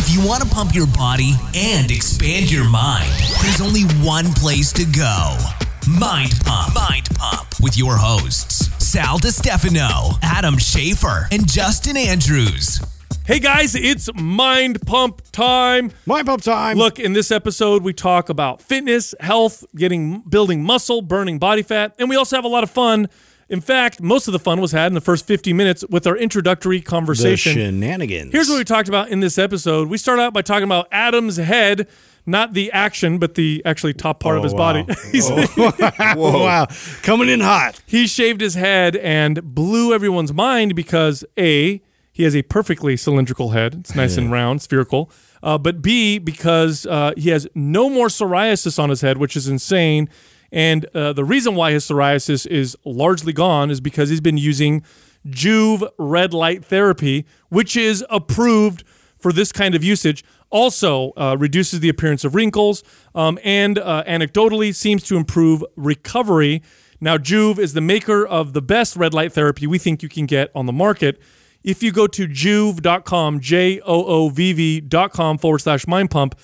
If you want to pump your body and expand your mind, there's only one place to go. Mind Pump. Mind Pump with your hosts, Sal DiStefano, Adam Schafer, and Justin Andrews. Hey guys, it's Mind Pump time. Mind pump time. Look, in this episode, we talk about fitness, health, getting building muscle, burning body fat, and we also have a lot of fun. In fact, most of the fun was had in the first 50 minutes with our introductory the conversation. shenanigans. Here's what we talked about in this episode. We start out by talking about Adam's head, not the action, but the actually top part of Oh, his wow. body. He's- Whoa. wow. Coming in hot. he shaved his head and blew everyone's mind because A, he has a perfectly cylindrical head. It's nice and round, spherical. Uh, but B, because uh, he has no more psoriasis on his head, which is insane. And uh, the reason why his psoriasis is largely gone is because he's been using Joovv red light therapy, which is approved for this kind of usage. Also, uh, reduces the appearance of wrinkles um, and uh, anecdotally seems to improve recovery. Now, Joovv is the maker of the best red light therapy we think you can get on the market. If you go to joovv.com, J O O V V.com forward slash mind pump,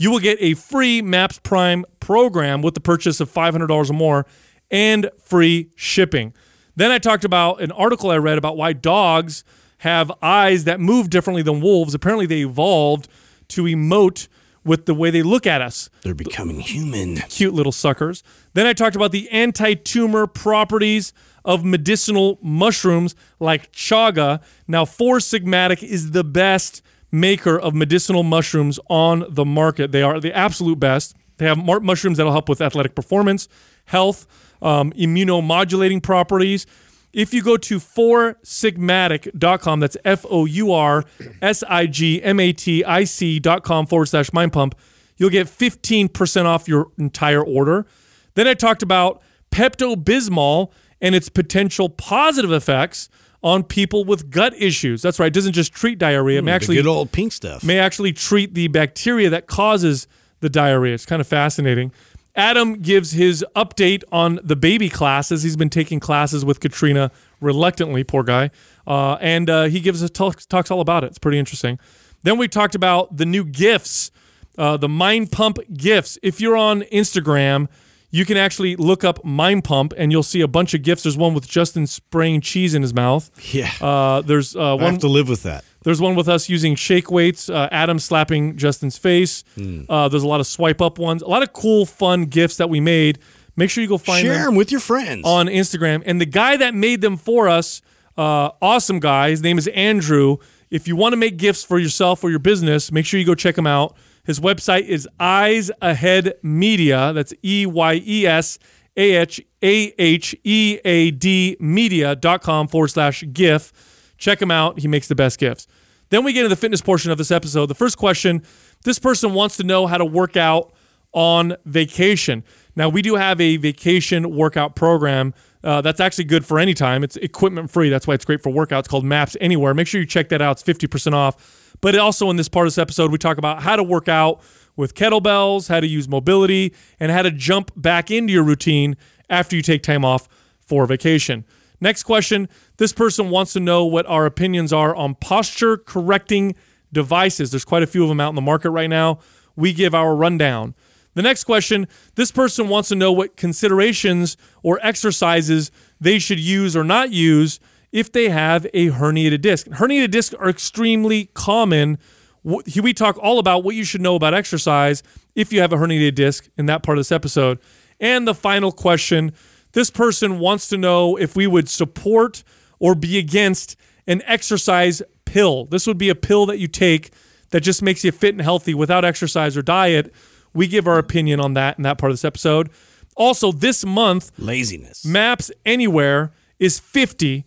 you will get a free MAPS Prime program with the purchase of $500 or more and free shipping. Then I talked about an article I read about why dogs have eyes that move differently than wolves. Apparently, they evolved to emote with the way they look at us They're becoming human. cute little suckers. Then I talked about the anti tumor properties of medicinal mushrooms like chaga. Now, Four Sigmatic is the best maker of medicinal mushrooms on the market. They are the absolute best. They have mushrooms that'll help with athletic performance, health, um, immunomodulating properties. If you go to foursigmatic.com, that's F O U R S I G M A T I C.com forward slash mind pump, you'll get 15% off your entire order. Then I talked about Pepto Bismol and its potential positive effects on people with gut issues. That's right, it doesn't just treat diarrhea, it may The good old pink stuff. may actually treat the bacteria that causes the diarrhea. It's kind of fascinating. Adam gives his update on the baby classes. He's been taking classes with Katrina reluctantly, poor guy. Uh, and uh, he gives us talks, talks all about it. It's pretty interesting. Then we talked about the new gifts, uh, the Mind Pump gifts. If you're on Instagram, you can actually look up Mind Pump and you'll see a bunch of gifts. There's one with Justin spraying cheese in his mouth. yeah. Uh, there's uh, I one have to live with that. there's one with us using shake weights, uh, Adam slapping Justin's face. Hmm. Uh, there's a lot of swipe up ones, a lot of cool, fun gifts that we made. Make sure you go find Share them them with your friends. on Instagram. And the guy that made them for us, uh, awesome guy, his name is Andrew. If you want to make gifts for yourself or your business, make sure you go check him out. His website is Eyes Ahead Media. That's E Y E S A H A H E A D media.com forward slash GIF. Check him out. He makes the best gifts. Then we get into the fitness portion of this episode. The first question this person wants to know how to work out on vacation. Now, we do have a vacation workout program uh, that's actually good for any time. It's equipment free. That's why it's great for workouts called Maps Anywhere. Make sure you check that out. It's 50% off. But also in this part of this episode, we talk about how to work out with kettlebells, how to use mobility, and how to jump back into your routine after you take time off for vacation. Next question this person wants to know what our opinions are on posture correcting devices. There's quite a few of them out in the market right now. We give our rundown. The next question this person wants to know what considerations or exercises they should use or not use if they have a herniated disc. Herniated discs are extremely common. We talk all about what you should know about exercise if you have a herniated disc in that part of this episode. And the final question this person wants to know if we would support or be against an exercise pill. This would be a pill that you take that just makes you fit and healthy without exercise or diet. We give our opinion on that in that part of this episode. Also, this month, Laziness. Maps Anywhere is 50%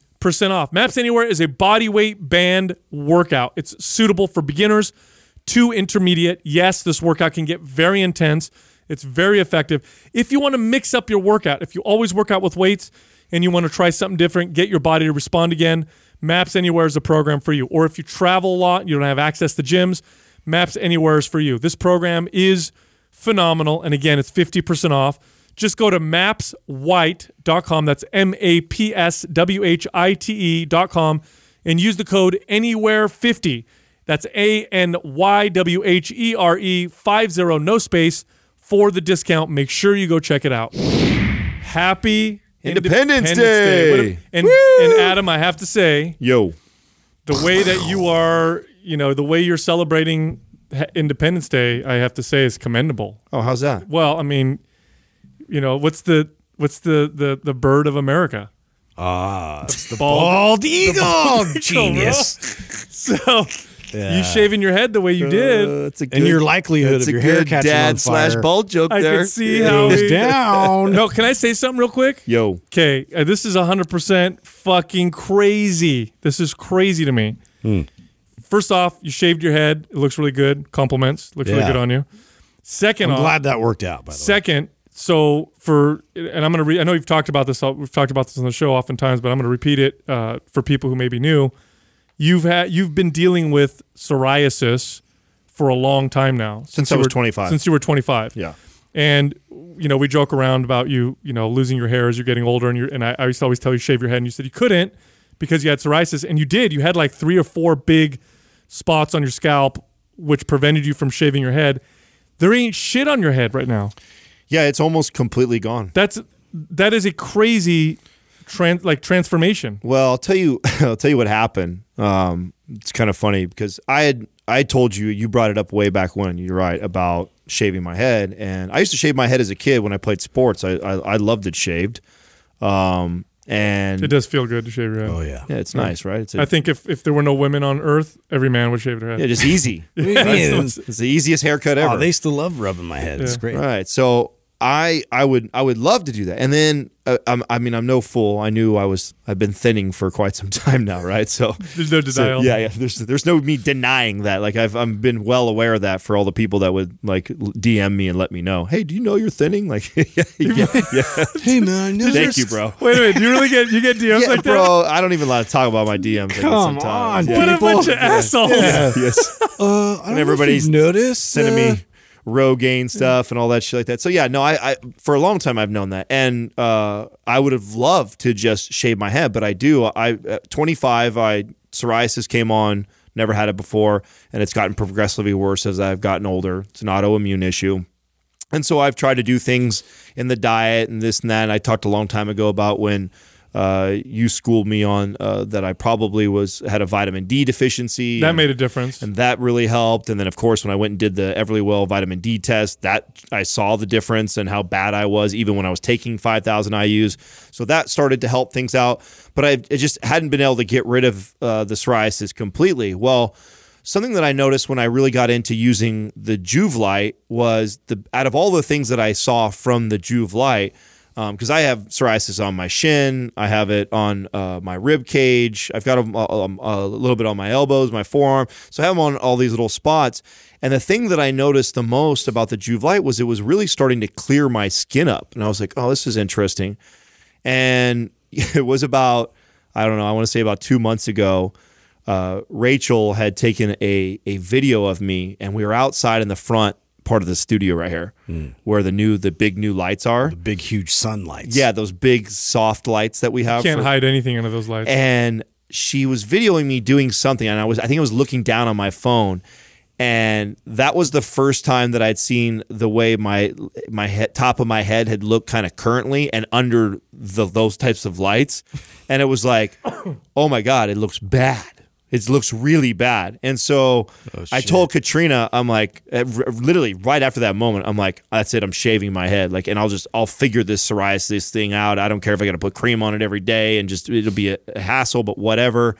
off. Maps Anywhere is a body weight band workout. It's suitable for beginners to intermediate. Yes, this workout can get very intense. It's very effective. If you want to mix up your workout, if you always work out with weights and you want to try something different, get your body to respond again, Maps Anywhere is a program for you. Or if you travel a lot and you don't have access to gyms, Maps Anywhere is for you. This program is phenomenal. And again, it's 50% off. Just go to mapswhite.com. That's M A P S W H I T E.com and use the code anywhere50. That's A N Y W H E R E 50 no space for the discount. Make sure you go check it out. Happy Independence Day. What a- And, and Adam, I have to say, Yo. the way that you are, you know, the way you're celebrating Independence Day, I have to say is commendable. Oh, how's that? Well, I mean, you know, what's the what's the the the bird of America? Ah, It's the bald. bald eagle, bald eagle, genius. So you shaving your head the way you did, Uh, it's a And your likelihood it's of a your hair good catching dad on fire slash bald joke I there. could see how goes he- down. No, can I say something real quick? Yo. Okay, uh, this is 100% fucking crazy. This is crazy to me. Hmm. First off, you shaved your head. It looks really good. Compliments. Looks really good on you. Second I'm off, glad that worked out. By the way, Second, so for and I'm gonna re- I know you've talked about this. We've talked about this on the show oftentimes, but I'm gonna repeat it uh, for people who may be new. You've had you've been dealing with psoriasis for a long time now. Since you I was were- 25. Since you were 25. Yeah. And you know we joke around about you you know losing your hair as you're getting older, and you and I, I used to always tell you shave your head, and you said you couldn't because you had psoriasis, and you did. You had like three or four big spots on your scalp which prevented you from shaving your head. There ain't shit on your head right now. Yeah, it's almost completely gone. That's that is a crazy trans like transformation. Well, I'll tell you. I'll tell you what happened. Um, it's kind of funny because I had I told you you brought it up way back when. You're right about shaving my head, and I used to shave my head as a kid when I played sports. I I, I loved it shaved, um, and It does feel good to shave your head. oh yeah. yeah, it's nice, right? It's a, I think if, if there were no women on Earth, every man would shave their head. yeah, just easy. Yeah. it's the easiest haircut ever. Oh, they still love rubbing my head. It's great. Right. So I I would I would love to do that. And then uh, I'm, I mean I'm no fool. I knew I was I've been thinning for quite some time now, right? So There's no so, denial. yeah, yeah. There's there's no me denying that. Like I've I've been well aware of that for all the people that would like DM me and let me know. Hey, do you know you're thinning? Like yeah, yeah, yeah. Hey man, Thank you, bro. Wait a minute, do you really get you get DMs Yeah, like that? bro. I don't even like to talk about my DMs. Come sometimes. on, Yeah. What a people. bunch of assholes. yes. Uh, I don't everybody's know if you've noticed sending uh, me Rogaine stuff and all that shit like that. So yeah, no, I, I for a long time I've known that, and uh, I would have loved to just shave my head, but I do. I at 25, I psoriasis came on, never had it before, and it's gotten progressively worse as I've gotten older. It's an autoimmune issue. And so I've tried to do things in the diet and this and that. And I talked a long time ago about when uh, you schooled me on uh, that I probably was had a vitamin D deficiency. That and- made a difference. and that really helped. And then, of course, when I went and did the Everlywell vitamin D test, that I saw the difference and how bad I was, even when I was taking 5,000 IU's. So that started to help things out. But I, I just hadn't been able to get rid of uh, the psoriasis completely. Well, something that I noticed when I really got into using the Joovv Light was the out of all the things that I saw from the Joovv Light, because I have psoriasis on my shin, I have it on uh, my rib cage, I've got a, a, a little bit on my elbows, my forearm, so I have them on all these little spots. And the thing that I noticed the most about the Joovv Light was it was really starting to clear my skin up, and I was like, oh, this is interesting. And it was about I don't know, I want to say about two months ago uh, Rachel had taken a a video of me, and we were outside in the front part of the studio right here, where the new the big new lights are. the big huge sunlights. Yeah, those big soft lights that we have. Can't for- hide anything under those lights. and she was videoing me doing something, and I was I think I was looking down on my phone, and that was the first time that I'd seen the way my my head, top of my head had looked kind of currently and under the, those types of lights, and it was like, oh my god, it looks bad. It looks really bad, and so I told Katrina, I'm like, uh, literally right after that moment, I'm like, that's it, I'm shaving my head, like, and I'll just I'll figure this psoriasis thing out. I don't care if I got to put cream on it every day, and just it'll be a hassle, but whatever.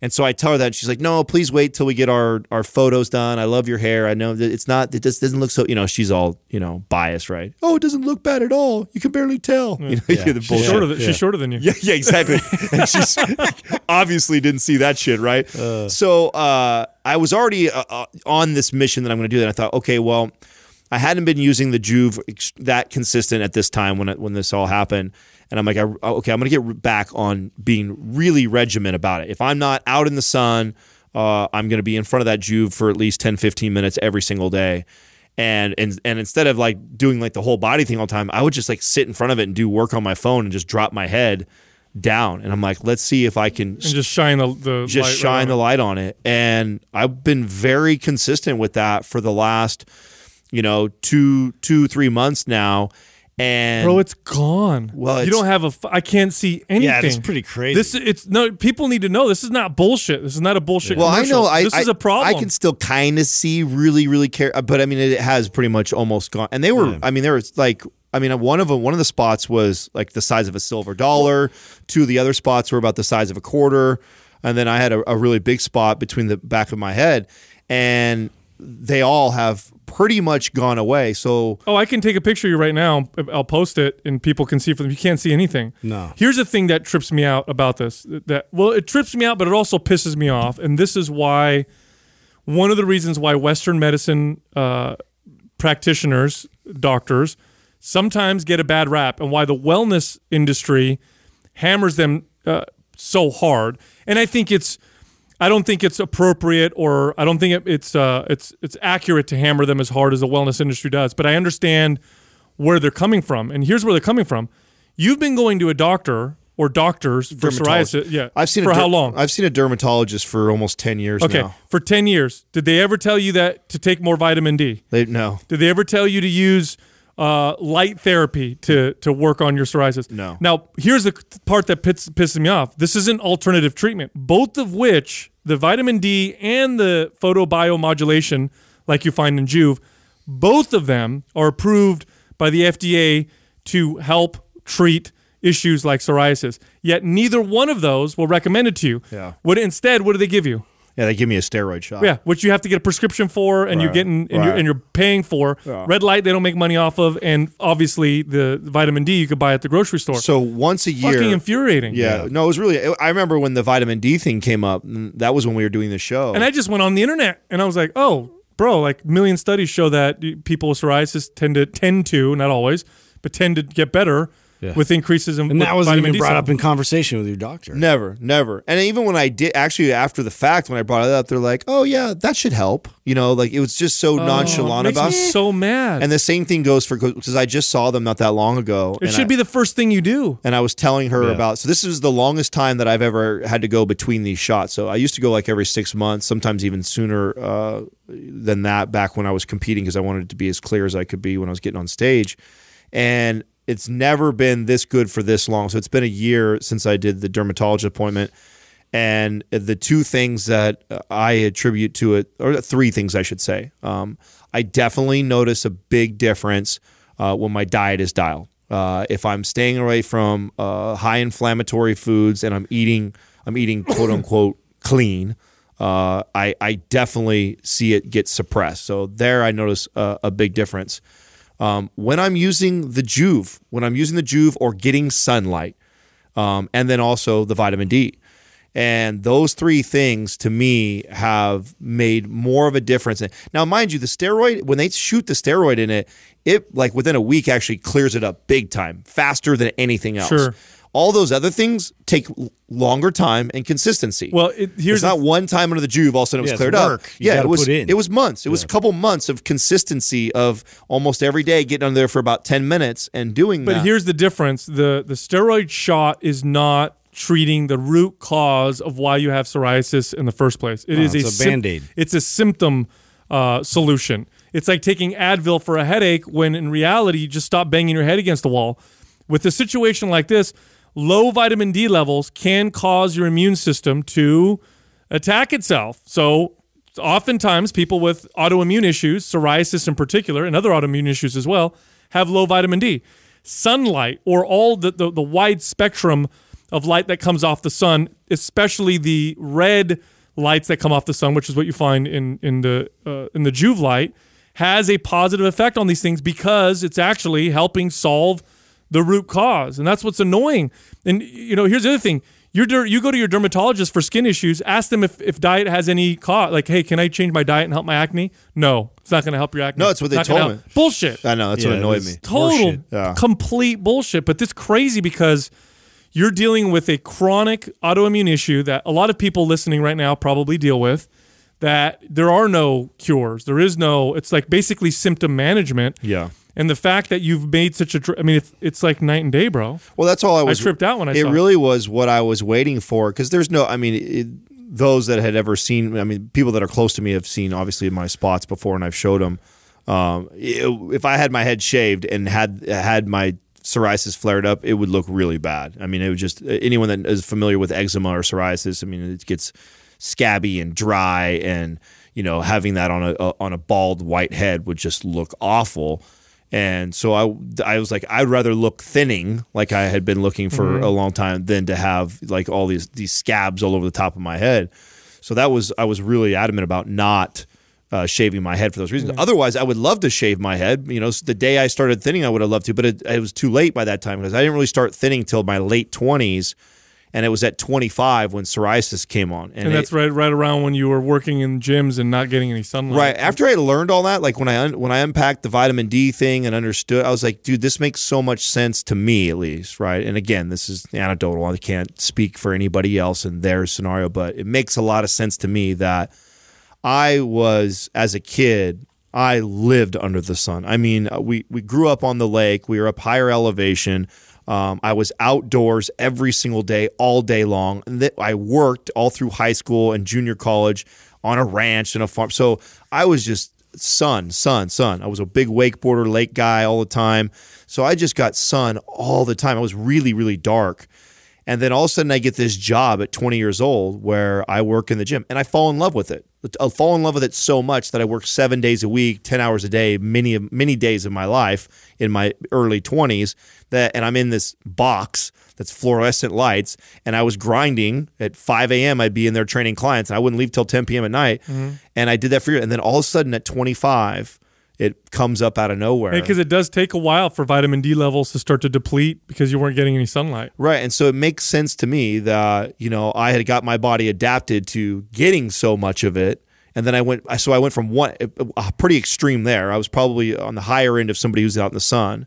And so I tell her that and she's like, "No, please wait till we get our our photos done. I love your hair. I know that it's not. It just doesn't look so. You know, she's all you know biased, right? Oh, it doesn't look bad at all. You can barely tell. You know, the she's bullshit. shorter than she's shorter than you. Yeah, yeah, exactly. and she's obviously didn't see that shit, right? so uh, I was already uh, uh, on this mission that I'm going to do that. I thought, okay, well, I hadn't been using the Joovv that consistent at this time when it, when this all happened, and I'm like, I, okay, I'm going to get back on being really regiment about it. If I'm not out in the sun, uh, I'm going to be in front of that Joovv for at least 10, 15 minutes every single day. And, and and instead of like doing like the whole body thing all the time, I would just like sit in front of it and do work on my phone and just drop my head down. And I'm like, let's see if I can and just shine the, the just light shine right the on it. light on it. And I've been very consistent with that for the last, you know, two, two, three months now. And Bro, it's gone. Well, you don't have a. f- I can't see anything. Yeah, it's pretty crazy. This it's no. People need to know this is not bullshit. This is not a bullshit. well, I know I, this I, is a problem. I can still kind of see really, really care, uh, but I mean, it has pretty much almost gone. And they were, I mean, there was like, I mean, one of them, one of the spots was like the size of a silver dollar. Two of the other spots were about the size of a quarter, and then I had a, a really big spot between the back of my head, and they all have pretty much gone away. So Oh, I can take a picture of you right now. I'll post it, and people can see for them. You can't see anything. No. Here's the thing that trips me out about this. That well, it trips me out, but it also pisses me off. And this is why one of the reasons why Western medicine uh, practitioners, doctors, sometimes get a bad rap, and why the wellness industry hammers them uh, so hard. And I think it's. I don't think it's appropriate, or I don't think it, it's uh, it's it's accurate to hammer them as hard as the wellness industry does. But I understand where they're coming from, and here's where they're coming from. You've been going to a doctor or doctors for psoriasis, yeah. I've seen for der- how long? I've seen a dermatologist for almost ten years okay, now. for ten years. Did they ever tell you that to take more vitamin D? They no. Did they ever tell you to use uh, light therapy to to work on your psoriasis? No. Now, here's the part that pits, pisses me off. This isn't alternative treatment, both of which the vitamin D and the photobiomodulation, like you find in Joovv, both of them are approved by the FDA to help treat issues like psoriasis. Yet neither one of those will recommend it to you. Yeah. What instead? What do they give you? Yeah, they give me a steroid shot. Yeah, which you have to get a prescription for, and you're getting and, you're, and you're paying for. Red light they don't make money off of, and obviously the vitamin D you could buy at the grocery store. So once a year, Fucking infuriating. Yeah, no, it was really. I remember when the vitamin D thing came up. That was when we were doing the show. And I just went on the internet and I was like, oh, bro, like million studies show that people with psoriasis tend to tend to not always, but tend to get better Yeah. with increases in and that wasn't vitamin even D brought up in conversation with your doctor. never, never. And even when I did, actually after the fact, when I brought it up, they're like, "Oh yeah, that should help." You know, like it was just so Oh, nonchalant makes about. me so mad. And the same thing goes for because I just saw them not that long ago. it and should I- be the first thing you do. and I was telling her Yeah. about. So this is the longest time that I've ever had to go between these shots. So I used to go like every six months, sometimes even sooner uh, than that. Back when I was competing, because I wanted it to be as clear as I could be when I was getting on stage, and it's never been this good for this long. So it's been a year since I did the dermatologist appointment. And the two things that I attribute to it, or three things I should say, um, I definitely notice a big difference uh, when my diet is dialed. Uh, if I'm staying away from uh, high inflammatory foods and I'm eating, I'm eating quote unquote clean. Uh, I I definitely see it get suppressed. So there, I notice a, a big difference. Um, when I'm using the Joovv, when I'm using the Joovv or getting sunlight, um, and then also the vitamin D. And those three things to me have made more of a difference. Now, mind you, the steroid, when they shoot the steroid in it, it like within a week actually clears it up big time, faster than anything else. Sure. All those other things take longer time and consistency. Well, it, here's it's not one time under the Joovv, all of a sudden it was Yeah, cleared up. You yeah, it was. put in. It was months. It was a couple months of consistency of almost every day getting under there for about ten minutes and doing But that. But here's the difference: the the steroid shot is not treating the root cause of why you have psoriasis in the first place. It is it's a sym- Band-Aid. It's a symptom uh, solution. It's like taking Advil for a headache when in reality you just stop banging your head against the wall. With a situation like this, low vitamin D levels can cause your immune system to attack itself. So oftentimes people with autoimmune issues, psoriasis in particular, and other autoimmune issues as well, have low vitamin D. Sunlight or all the, the, the wide spectrum of light that comes off the sun, especially the red lights that come off the sun, which is what you find in in the uh, in the Joovv light, has a positive effect on these things because it's actually helping solve the root cause, and that's what's annoying. And you know, here's the other thing: you're der- you go to your dermatologist for skin issues. Ask them if, if diet has any cause. Like, hey, can I change my diet and help my acne? No, it's not going to help your acne. No, it's what they Not gonna told help. me. Bullshit. I know that's Yeah, what annoyed me. Total. Yeah. complete bullshit. But this crazy because you're dealing with a chronic autoimmune issue that a lot of people listening right now probably deal with. That there are no cures. There is no. It's like basically symptom management. Yeah. And the fact that you've made such a, I mean, it's, it's like night and day, bro. Well, that's all I was. I tripped out when I It saw it. really was what I was waiting for because there's no. I mean, it, those that had ever seen. I mean, people that are close to me have seen obviously my spots before, and I've showed them. Um, it- if I had my head shaved and had had my psoriasis flared up, it would look really bad. I mean, it would just anyone that is familiar with eczema or psoriasis. I mean, it gets scabby and dry, and you know, having that on a, a on a bald white head would just look awful. And so I, I was like, I'd rather look thinning, like I had been looking for a long time, than to have like all these these scabs all over the top of my head. So that was I was really adamant about not uh, shaving my head for those reasons. Otherwise, I would love to shave my head. You know, the day I started thinning, I would have loved to, but it, it was too late by that time because I didn't really start thinning till my late twenties, and it was at 25 when psoriasis came on, And that's it- right, right around when you were working in gyms and not getting any sunlight. Right after I learned all that, like when I un- when I unpacked the vitamin D thing and understood, I was like, dude, this makes so much sense to me at least, right? And again, this is anecdotal. I can't speak for anybody else in their scenario, but it makes a lot of sense to me that I was as a kid, I lived under the sun. I mean, uh, we we grew up on the lake. We were up higher elevation. Um, I was outdoors every single day, all day long. And I worked all through high school and junior college on a ranch and a farm. So I was just sun, sun, sun. I was a big wakeboarder, lake guy all the time. So I just got sun all the time. I was really, really dark. And then all of a sudden, I get this job at 20 years old where I work in the gym and I fall in love with it. I fall in love with it so much that I work seven days a week, 10 hours a day, many, many days of my life in my early 20s. That, and I'm in this box that's fluorescent lights. And I was grinding at 5 a.m. I'd be in there training clients and I wouldn't leave till 10 p.m. at night. Mm-hmm. And I did that for you. And then all of a sudden at 25, it comes up out of nowhere. Because it does take a while for vitamin D levels to start to deplete because you weren't getting any sunlight. Right. And so it makes sense to me that, you know, I had got my body adapted to getting so much of it. And then I went, so I went from one, a pretty extreme there. I was probably on the higher end of somebody who's out in the sun.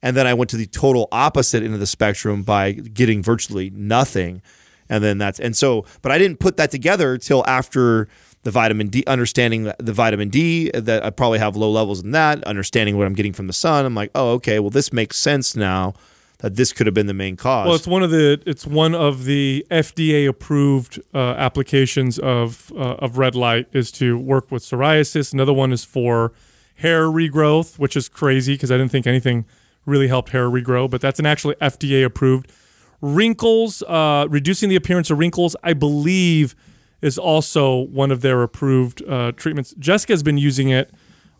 And then I went to the total opposite end of the spectrum by getting virtually nothing. And then that's, and so, but I didn't put that together till after the vitamin D, understanding the, vitamin D, that I probably have low levels in that, understanding what I'm getting from the sun. I'm like, oh, okay, well, this makes sense now that this could have been the main cause. Well, it's one of the it's one of the FDA approved uh, applications of uh, of red light is to work with psoriasis. Another one is for hair regrowth, which is crazy because I didn't think anything really helped hair regrow, but that's an actually FDA approved. Wrinkles, uh, reducing the appearance of wrinkles, I believe, is also one of their approved uh, treatments. Jessica's been using it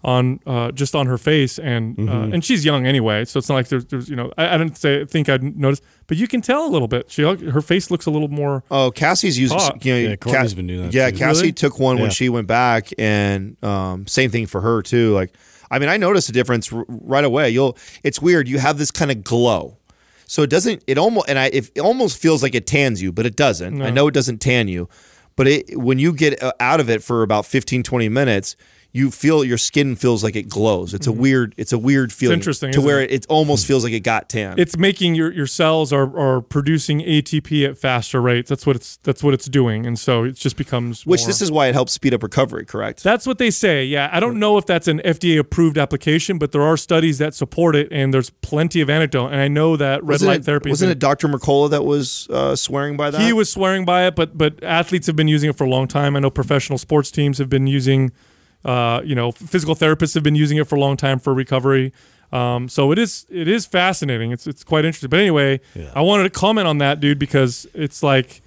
on uh, just on her face, and uh, and she's young anyway, so it's not like there's, there's you know I, I didn't say think I'd notice, but you can tell a little bit. She her face looks a little more. Oh, Cassie's used. You know, Yeah, Courtney's been doing that Yeah, too. Cassie Really? took one when she went back, and um, same thing for her too. Like, I mean, I noticed a difference r- right away. You'll. It's weird. You have this kind of glow, so it doesn't. It almost and I. It almost feels like it tans you, but it doesn't. I know it doesn't tan you, but it when you get uh, out of it for about 15, 20 minutes. You feel your skin feels like it glows. It's a weird. It's a weird feeling. interesting, to where it? it, almost feels like it got tan. It's making your, your cells are, are producing ATP at faster rates. That's what it's that's what it's doing, and so it just becomes which more- this is why it helps speed up recovery. Correct. That's what they say. Yeah, I don't know if that's an FDA approved application, but there are studies that support it, and there's plenty of anecdote. And I know that red wasn't light it, therapy. Wasn't it Dr. Mercola that was uh, swearing by that? He was swearing by it, but but athletes have been using it for a long time. I know professional sports teams have been using, uh, you know, physical therapists have been using it for a long time for recovery. Um, so it is it is fascinating. It's it's quite interesting. But anyway, I wanted to comment on that, dude, because it's like,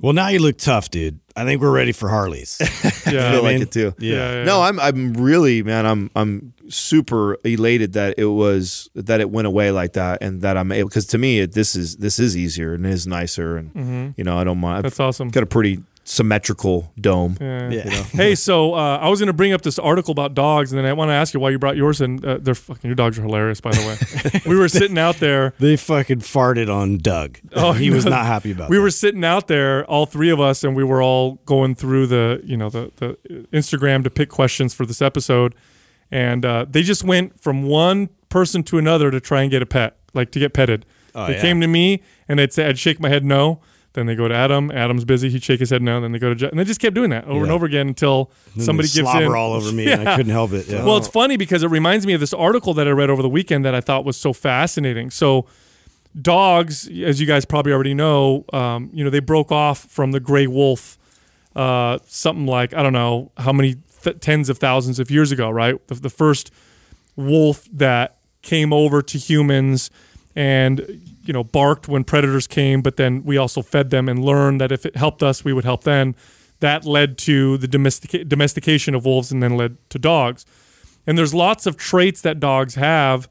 Well, now you look tough, dude. I think we're ready for Harleys. yeah, I feel I like it too. Yeah. yeah, yeah. No, I'm I'm really man. I'm I'm super elated that it was that it went away like that, and that I'm able because to me it, this is this is easier and is nicer, and you know I don't mind. I've Mm-hmm. That's awesome. got a pretty symmetrical dome. Yeah. Yeah. hey, so uh, I was going to bring up this article about dogs, and then I want to ask you why you brought yours. And uh, they're fucking your dogs are hilarious, by the way. we were sitting out there. They fucking farted on Doug. Oh, he was not happy about it. We that. were sitting out there, all three of us, and we were all going through the you know the the Instagram to pick questions for this episode, and uh, they just went from one person to another to try and get a pet, like to get petted. Oh, they yeah. came to me, and they'd say I'd shake my head no. Then they go to Adam. Adam's busy. He'd shake his head no. Then they go to Jeff. And they just kept doing that over and over again until somebody gives in. all over me, and I couldn't help it. Yeah. Well, it's funny because it reminds me of this article that I read over the weekend that I thought was so fascinating. So, dogs, as you guys probably already know, um, you know they broke off from the gray wolf, uh, something like I don't know how many th- tens of thousands of years ago, right? The, the first wolf that came over to humans and you know barked when predators came, but then we also fed them and learned that if it helped us, we would help them. That led to the domestica- domestication of wolves and then led to dogs. And there's lots of traits that dogs have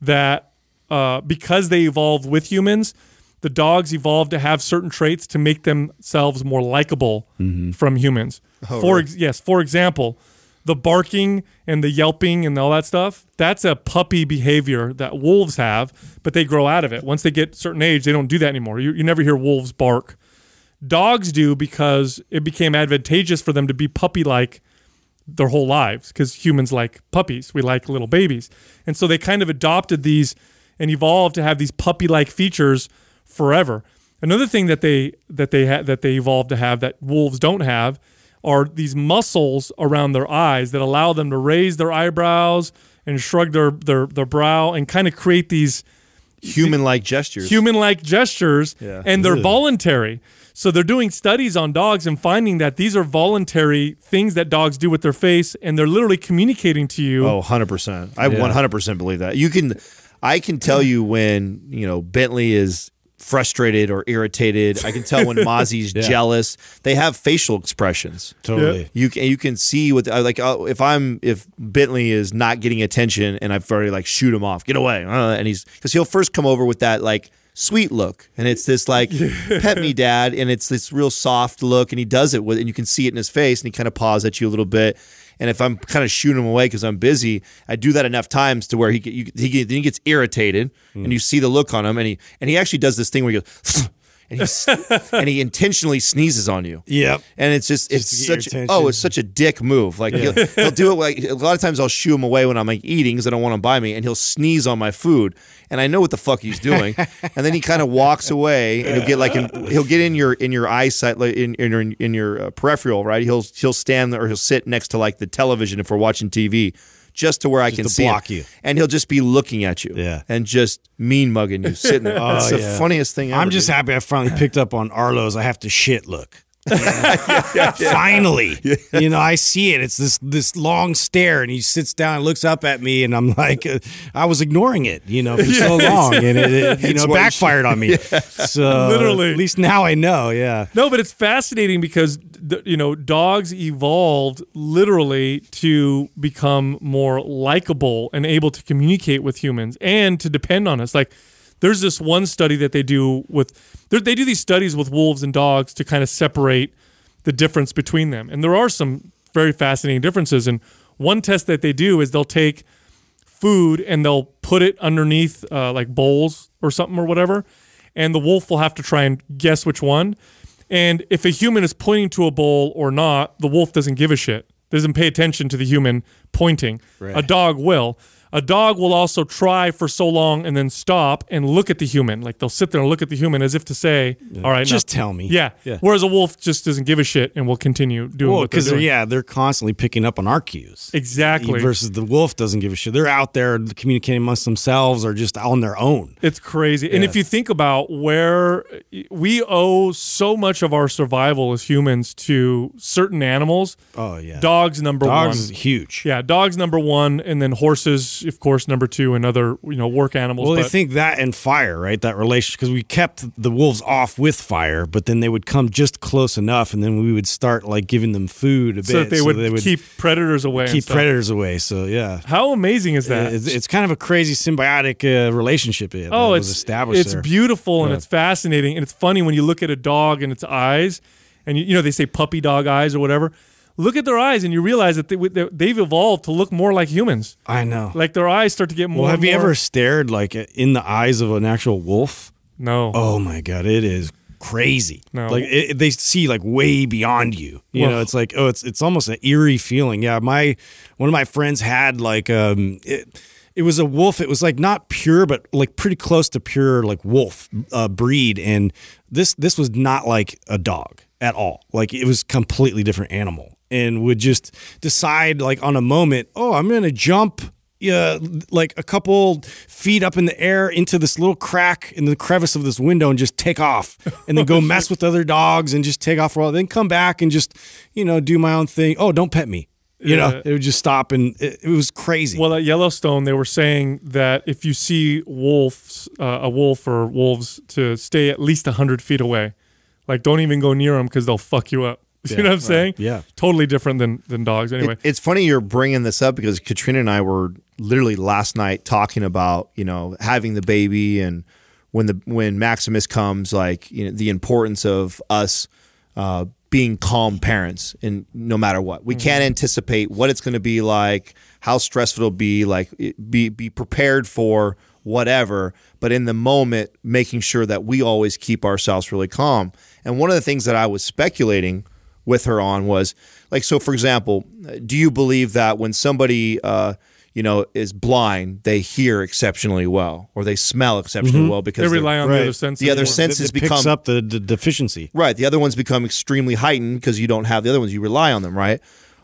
that, uh, because they evolved with humans, the dogs evolved to have certain traits to make themselves more likable from humans. for ex- yes, for example, the barking and the yelping and all that stuff, that's a puppy behavior that wolves have, but they grow out of it. Once they get a certain age, they don't do that anymore. You, you never hear wolves bark. Dogs do because it became advantageous for them to be puppy like their whole lives because humans like puppies. We like little babies. And so they kind of adopted these and evolved to have these puppy like features forever. Another thing that they that they ha- that they evolved to have that wolves don't have are these muscles around their eyes that allow them to raise their eyebrows and shrug their their, their brow and kind of create these Human like gestures. human like gestures Yeah. and they're voluntary. So they're doing studies on dogs and finding that these are voluntary things that dogs do with their face and they're literally communicating to you. Oh, 100%. I 100% believe that. You can I can tell you when, you know, Bentley is frustrated or irritated. I can tell when Mozzie's jealous. They have facial expressions. totally. You can you can see what like uh, if I'm if Bentley is not getting attention and I've already like shoot him off, get away, uh, and he's because he'll first come over with that like sweet look, and it's this like pet me dad, and it's this real soft look, and he does it with, and you can see it in his face, and he kind of paws at you a little bit. And if I'm kind of shooting him away because I'm busy, I do that enough times to where he he, then he gets irritated, and hmm. you see the look on him, and he and he actually does this thing where he goes. And he, and he intentionally sneezes on you. Yep. And it's just it's Just to get your such attention. oh it's such a dick move. Like he'll, he'll do it like a lot of times I'll shoo him away when I'm like eating because I don't want him by me, and he'll sneeze on my food, and I know what the fuck he's doing, and then he kind of walks away, and he'll get like in, he'll get in your in your eyesight like in in your in your uh, peripheral right. He'll he'll stand there or he'll sit next to like the television if we're watching TV. Just to where I can see him. block you. and he'll just be looking at you, Yeah. and just mean mugging you, sitting there. Oh, That's the Oh, yeah. funniest thing. ever, I'm just dude. happy I finally picked up on Arlo's. I have to shit look. Finally, you know, I see it. It's this this long stare, and he sits down and looks up at me, and I'm like, uh, I was ignoring it, you know, for so long, and it, it you know backfired on me. So Literally. at least now I know. Yeah, No, but it's fascinating because you know dogs evolved literally to become more likable and able to communicate with humans and to depend on us. Like there's this one study that they do with they do these studies with wolves and dogs to kind of separate the difference between them, and there are some very fascinating differences. And one test that they do is they'll take food and they'll put it underneath uh, like bowls or something or whatever, and the wolf will have to try and guess which one. And if a human is pointing to a bowl or not, the wolf doesn't give a shit. Doesn't pay attention to the human pointing. A dog will. A dog will also try for so long and then stop and look at the human. Like they'll sit there and look at the human as if to say, "All right, Just tell me." Yeah. Yeah. Whereas a wolf just doesn't give a shit and will continue doing well, because yeah, they're constantly picking up on our cues. Exactly. Versus the wolf doesn't give a shit. They're out there communicating amongst themselves or just on their own. It's crazy. And if you think about where we owe so much of our survival as humans to certain animals, Oh yeah, dogs number dogs one. is huge. Yeah, dogs number one, and then horses, of course, number two, and other you know work animals. Well, I think that and fire, right? That relationship, because we kept the wolves off with fire, but then they would come just close enough, and then we would start like giving them food a bit, so that they, would keep predators away. and keep predators away. So yeah, How amazing is that? it's, it's kind of a crazy symbiotic uh, relationship. that Oh, was it's established. It's there. beautiful and it's fascinating and it's funny when you look at a dog and its eyes, and you, you know they say puppy dog eyes or whatever. Look at their eyes and you realize that they, they've evolved to look more like humans. I know. Like their eyes start to get more. well, have you more- ever stared like in the eyes of an actual wolf? No. Oh my god, it is crazy. No. like it, they see like way beyond you. You Well- know, it's like oh, it's it's almost an eerie feeling. Yeah, my one of my friends had like um, it, it was a wolf. It was like not pure, but like pretty close to pure like wolf uh, breed. And this this was not like a dog at all. Like it was completely different animal, and would just decide like on a moment, oh, I'm gonna jump. Yeah, like a couple feet up in the air into this little crack in the crevice of this window and just take off, and then go mess with other dogs and just take off for a while. Then come back and just, you know, do my own thing. Oh, don't pet me. You know, it would just stop and it, it was crazy. Well, at Yellowstone, they were saying that if you see wolves, uh, a wolf or wolves, to stay at least hundred feet away. Like, don't even go near them because they'll fuck you up. you know what I'm saying? Yeah. Totally different than than dogs. Anyway, It- it's funny you're bringing this up because Katrina and I were literally last night talking about you know having the baby and when the when Maximus comes, like you know the importance of us uh, being calm parents, and no matter what, we can't anticipate what it's going to be like, how stressful it'll be, like be be prepared for whatever, but in the moment, making sure that we always keep ourselves really calm. And one of the things that I was speculating with her on was like so for example do you believe that when somebody uh you know is blind they hear exceptionally well or they smell exceptionally well because they're- rely on right. the other senses. The other more. senses it picks become- up the, the deficiency. right the other ones become extremely heightened because you don't have the other ones you rely on them right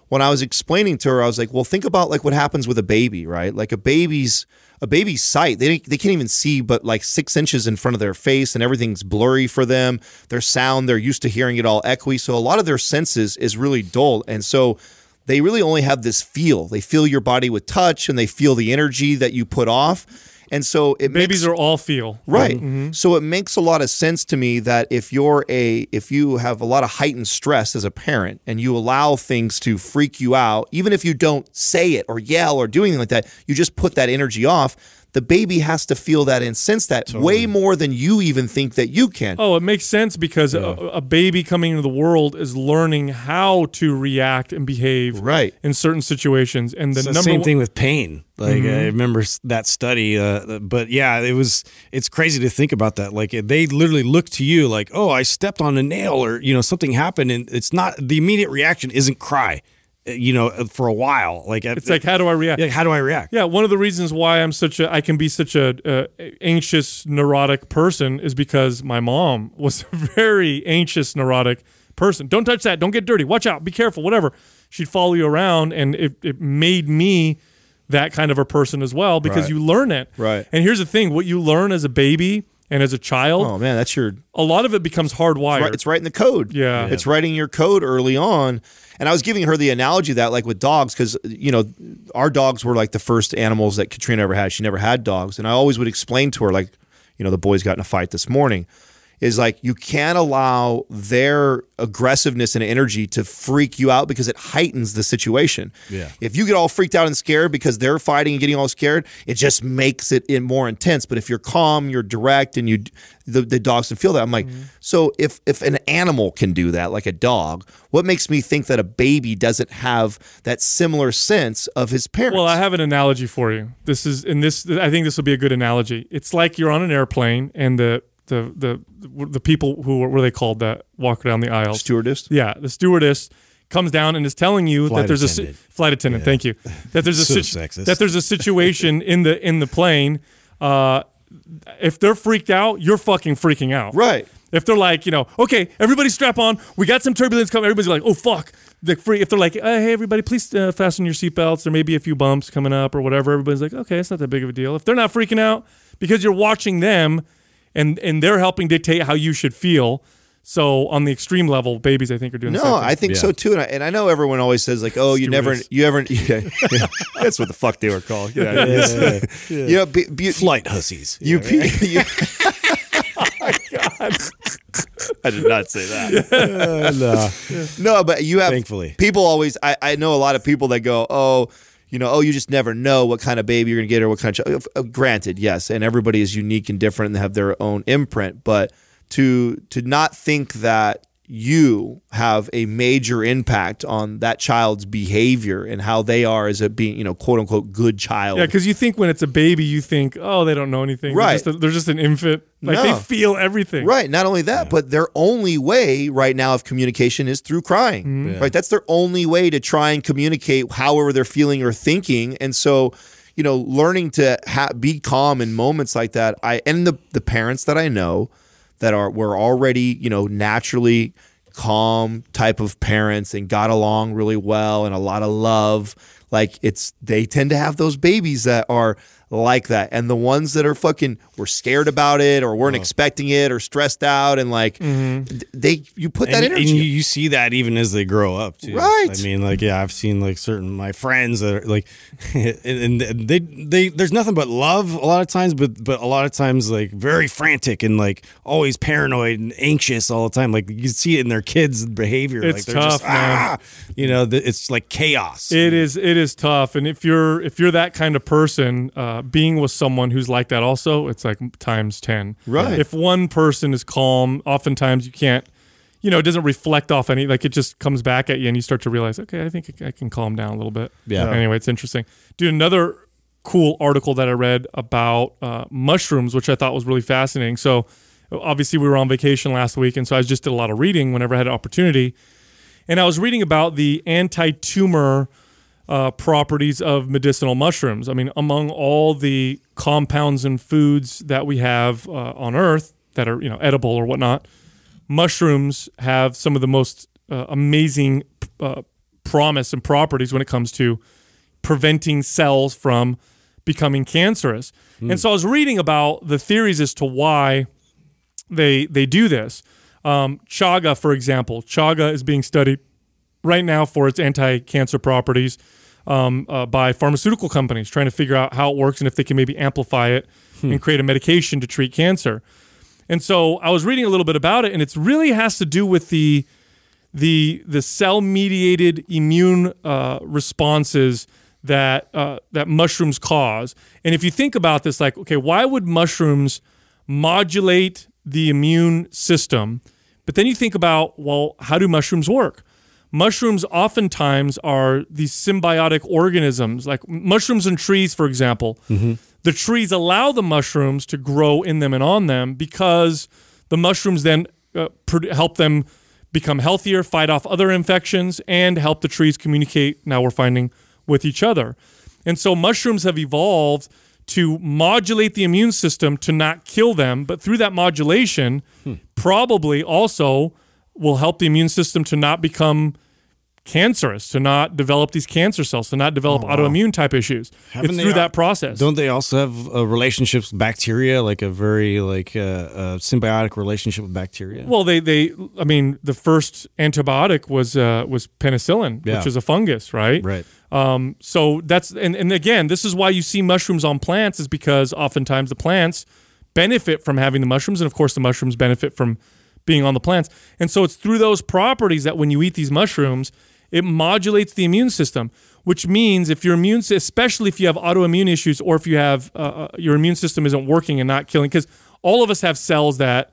when i was explaining to her i was like well think about like what happens with a baby right like a baby's a baby's sight. They, they can't even see but like six inches in front of their face and everything's blurry for them. Their sound they're used to hearing it all echoey. So a lot of their senses is really dull. And so they really only have this feel. They feel your body with touch and they feel the energy that you put off and so it babies makes, are all feel. Right. Mm-hmm. So it makes a lot of sense to me that if you're a if you have a lot of heightened stress as a parent and you allow things to freak you out, even if you don't say it or yell or do anything like that, you just put that energy off. The baby has to feel that and sense that way more than you even think that you can. Oh, it makes sense because a, a baby coming into the world is learning how to react and behave Right. in certain situations. And the It's the same one- thing with pain. Like I remember that study, uh, but yeah, it was. It's crazy to think about that. Like they literally look to you like, "Oh, I stepped on a nail," or you know, something happened, and it's not the immediate reaction isn't cry. Uh, You know, uh, for a while, like It's like, how do I react? yeah, how do I react? Yeah, one of the reasons why I'm such a I can be such a uh, anxious, neurotic person is because my mom was a very anxious, neurotic person. Don't touch that. Don't get dirty. Watch out. Be careful. Whatever. She'd follow you around, and it, it made me that kind of a person as well because Right. you learn it. Right. And here's the thing: what you learn as a baby and as a child, Oh man, that's your a lot of it becomes hardwired. right, it's right in the code. Yeah. Yeah. It's writing your code early on. And I was giving her the analogy that, like with dogs, because you know, our dogs were like the first animals that Katrina ever had. She never had dogs, and I always would explain to her, like, you know, the boys got in a fight this morning. Is like you can't allow their aggressiveness and energy to freak you out because it heightens the situation. Yeah. If you get all freaked out and scared because they're fighting and getting all scared, it just makes it more intense. But if you're calm, you're direct, and you the, the dogs can feel that. I'm like, mm-hmm. so if if an animal can do that, like a dog, what makes me think that a baby doesn't have that similar sense of his parents? Well, I have an analogy for you. This is, and this, I think this will be a good analogy. It's like you're on an airplane and the the the the people who what are they called that walk down the aisle stewardess. Yeah, the stewardess comes down and is telling you Flight that there's a attendant. si- flight attendant. Thank you. That there's a So situ- that there's a situation in the in the plane. Uh, if they're freaked out, you're fucking freaking out. Right. If they're like, you know, okay, everybody strap on. We got some turbulence coming. Everybody's like, oh fuck. The free. If they're like, uh, hey, everybody, please uh, fasten your seatbelts. There may be a few bumps coming up or whatever. Everybody's like, okay, it's not that big of a deal. If they're not freaking out because you're watching them, and and they're helping dictate how you should feel. So on the extreme level, babies, I think, are doing the No, same thing. I think Yeah. so too, and I, and I know everyone always says like, "Oh, you never, you ever." Yeah, yeah. that's what the fuck they were called. Yeah, You know, be, be, Flight hussies. You, pe- you I did not say that. No, but you have Thankfully. people always. I, I know a lot of people that go, oh, you know, oh, you just never know what kind of baby you're gonna get or what kind of. Ch-. Uh, Granted, yes, and everybody is unique and different and have their own imprint, but to to not think that you have a major impact on that child's behavior and how they are as a being, you know, quote unquote good child. Yeah, because you think when it's a baby, you think, oh, they don't know anything. They're Right. just a- They're just, an infant. Like No. they feel everything. Right. Not only that, but their only way right now of communication is through crying. Mm-hmm. Right. That's their only way to try and communicate however they're feeling or thinking. And so, you know, learning to ha- be calm in moments like that. I and the the parents that I know that are were already you know naturally calm type of parents and got along really well and a lot of love. Like it's they tend to have those babies that are like that. And the ones that are fucking were scared about it or weren't expecting it or stressed out and like th- they you put that and, energy. and you, in. you see that even as they grow up too. Right. I mean, like yeah, I've seen like certain my friends that are like, and, and they they there's nothing but love a lot of times, but but a lot of times like very frantic and like always paranoid and anxious all the time. Like you see it in their kids' behavior. It's like they're just tough, man. ah, you know, th- it's like chaos. It is it is tough, and if you're if you're that kind of person, uh, being with someone who's like that, also it's like times ten. Right. If one person is calm, oftentimes you can't, you know, it doesn't reflect off any. Like it just comes back at you, and you start to realize, okay, I think I can calm down a little bit. Yeah. Anyway, it's interesting. Dude, another cool article that I read about uh, mushrooms, which I thought was really fascinating. So obviously we were on vacation last week, and so I just did a lot of reading whenever I had an opportunity. And I was reading about the anti-tumor uh, properties of medicinal mushrooms. I mean, among all the compounds and foods that we have uh, on Earth that are you know edible or whatnot, mushrooms have some of the most uh, amazing uh, promise and properties when it comes to preventing cells from becoming cancerous. And so I was reading about the theories as to why they they do this. Um, chaga, for example, chaga is being studied right now for its anti-cancer properties um, uh, by pharmaceutical companies, trying to figure out how it works and if they can maybe amplify it and create a medication to treat cancer. And so I was reading a little bit about it, and it really has to do with the the the cell mediated immune uh, responses that uh, that mushrooms cause. And if you think about this, like, okay, why would mushrooms modulate the immune system? But then you think about, well, how do mushrooms work? Mushrooms oftentimes are these symbiotic organisms, like mushrooms and trees, for example. The trees allow the mushrooms to grow in them and on them because the mushrooms then uh, produ- help them become healthier, fight off other infections, and help the trees communicate. Now we're finding with each other. And so mushrooms have evolved to modulate the immune system to not kill them, but through that modulation, probably also will help the immune system to not become cancerous, to not develop these cancer cells, to not develop autoimmune type issues. Haven't it's through that process. Don't they also have uh, relationships with bacteria, like a very like uh, uh, symbiotic relationship with bacteria? Well, they they I mean the first antibiotic was uh, was penicillin, Yeah. which is a fungus, right? right. Um, so that's and, and again, this is why you see mushrooms on plants is because oftentimes the plants benefit from having the mushrooms, and of course the mushrooms benefit from being on the plants. And so it's through those properties that when you eat these mushrooms, it modulates the immune system, which means if your immune, especially if you have autoimmune issues or if you have uh, uh, your immune system isn't working and not killing, because all of us have cells that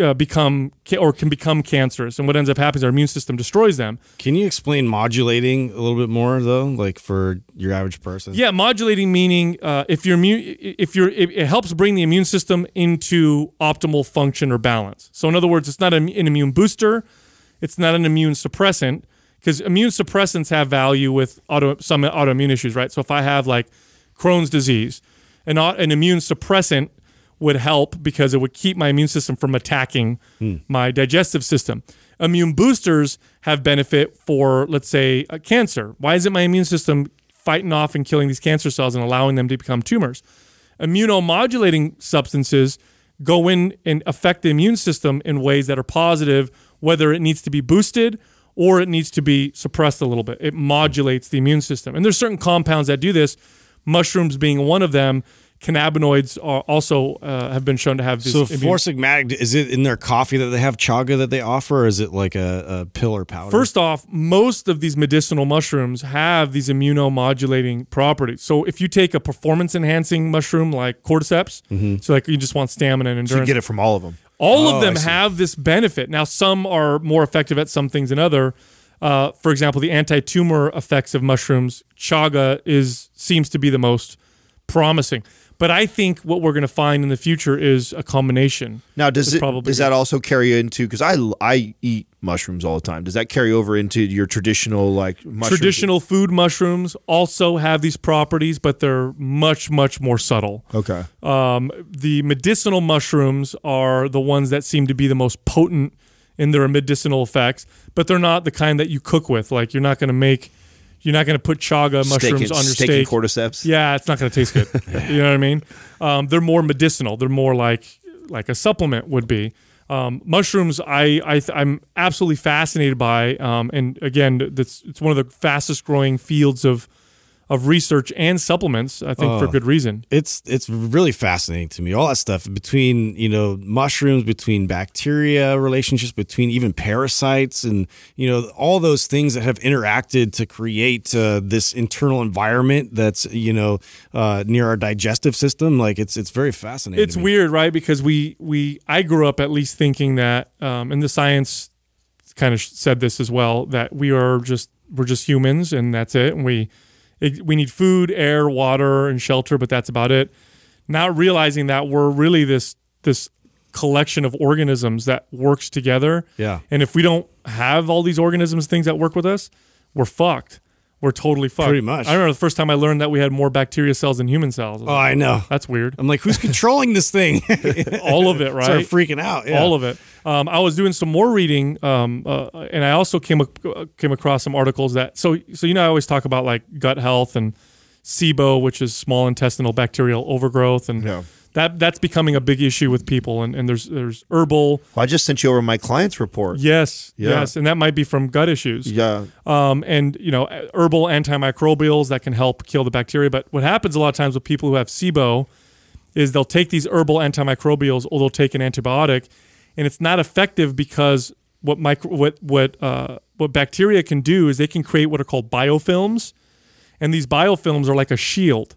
uh, become ca- or can become cancerous, and what ends up happening is our immune system destroys them. Can you explain modulating a little bit more though, like for your average person? Yeah, modulating meaning uh, if your immune, if you're, it, it helps bring the immune system into optimal function or balance. So in other words, it's not an an immune booster, it's not an immune suppressant because immune suppressants have value with auto some autoimmune issues, right? So if I have like Crohn's disease, an an immune suppressant would help because it would keep my immune system from attacking hmm. my digestive system. Immune boosters have benefit for, let's say, cancer. Why isn't my immune system fighting off and killing these cancer cells and allowing them to become tumors? Immunomodulating substances go in and affect the immune system in ways that are positive, whether it needs to be boosted or it needs to be suppressed a little bit. It modulates the immune system. And there's certain compounds that do this, mushrooms being one of them. Cannabinoids are also uh, have been shown to have this. So immune- Four Sigmatic, is it in their coffee that they have chaga that they offer, or is it like a, a pill or powder? First off, most of these medicinal mushrooms have these immunomodulating properties. So if you take a performance enhancing mushroom like cordyceps, so like you just want stamina and So you endurance, get it from all of them. all Oh, of them have this benefit. Now, some are more effective at some things than other. Uh, for example, the anti-tumor effects of mushrooms, chaga is seems to be the most promising. But I think what we're going to find in the future is a combination. Now, does it probably does good. that also carry into because I I eat mushrooms all the time? Does that carry over into your traditional like mushroom? Traditional food mushrooms also have these properties, but they're much, much more subtle. Okay. Um, the medicinal mushrooms are the ones that seem to be the most potent in their medicinal effects, but they're not the kind that you cook with. Like you're not going to make, you're not going to put chaga mushrooms Steak and, on your steak steak. and cordyceps. Yeah, it's not going to taste good. you know what I mean? Um, they're more medicinal. They're more like like a supplement would be. Um, mushrooms, I, I I'm absolutely fascinated by, um, and again, that's it's one of the fastest growing fields of of research and supplements. I think for Oh. good reason. it's it's really fascinating to me all that stuff between you know mushrooms between bacteria relationships between even parasites and you know all those things that have interacted to create uh, this internal environment that's you know uh, near our digestive system like it's it's very fascinating It's weird, right? Because we we I grew up at least thinking that, um, and the science kind of said this as well that we are just we're just humans and that's it, and we it, we need food, air, water, and shelter, but that's about it. Not realizing that we're really this this collection of organisms that works together. Yeah. And if we don't have all these organisms, things that work with us, we're fucked. We're totally fucked. Pretty much. I remember the first time I learned that we had more bacteria cells than human cells. I oh like, i know that's weird. i'm like who's controlling this thing All of it, right? Start freaking out yeah. all of it. Um, I was doing some more reading, um, uh, and I also came ac- came across some articles that so so you know I always talk about like gut health and SIBO, which is small intestinal bacterial overgrowth, and Yeah. That that's becoming a big issue with people. And, and there's there's herbal, Well, I just sent you over my client's report. yes, Yeah. yes, and that might be from gut issues. Yeah. Um, and you know herbal antimicrobials that can help kill the bacteria. But what happens a lot of times with people who have SIBO is they'll take these herbal antimicrobials or they'll take an antibiotic, and it's not effective because what micro what what uh, what bacteria can do is they can create what are called biofilms, and these biofilms are like a shield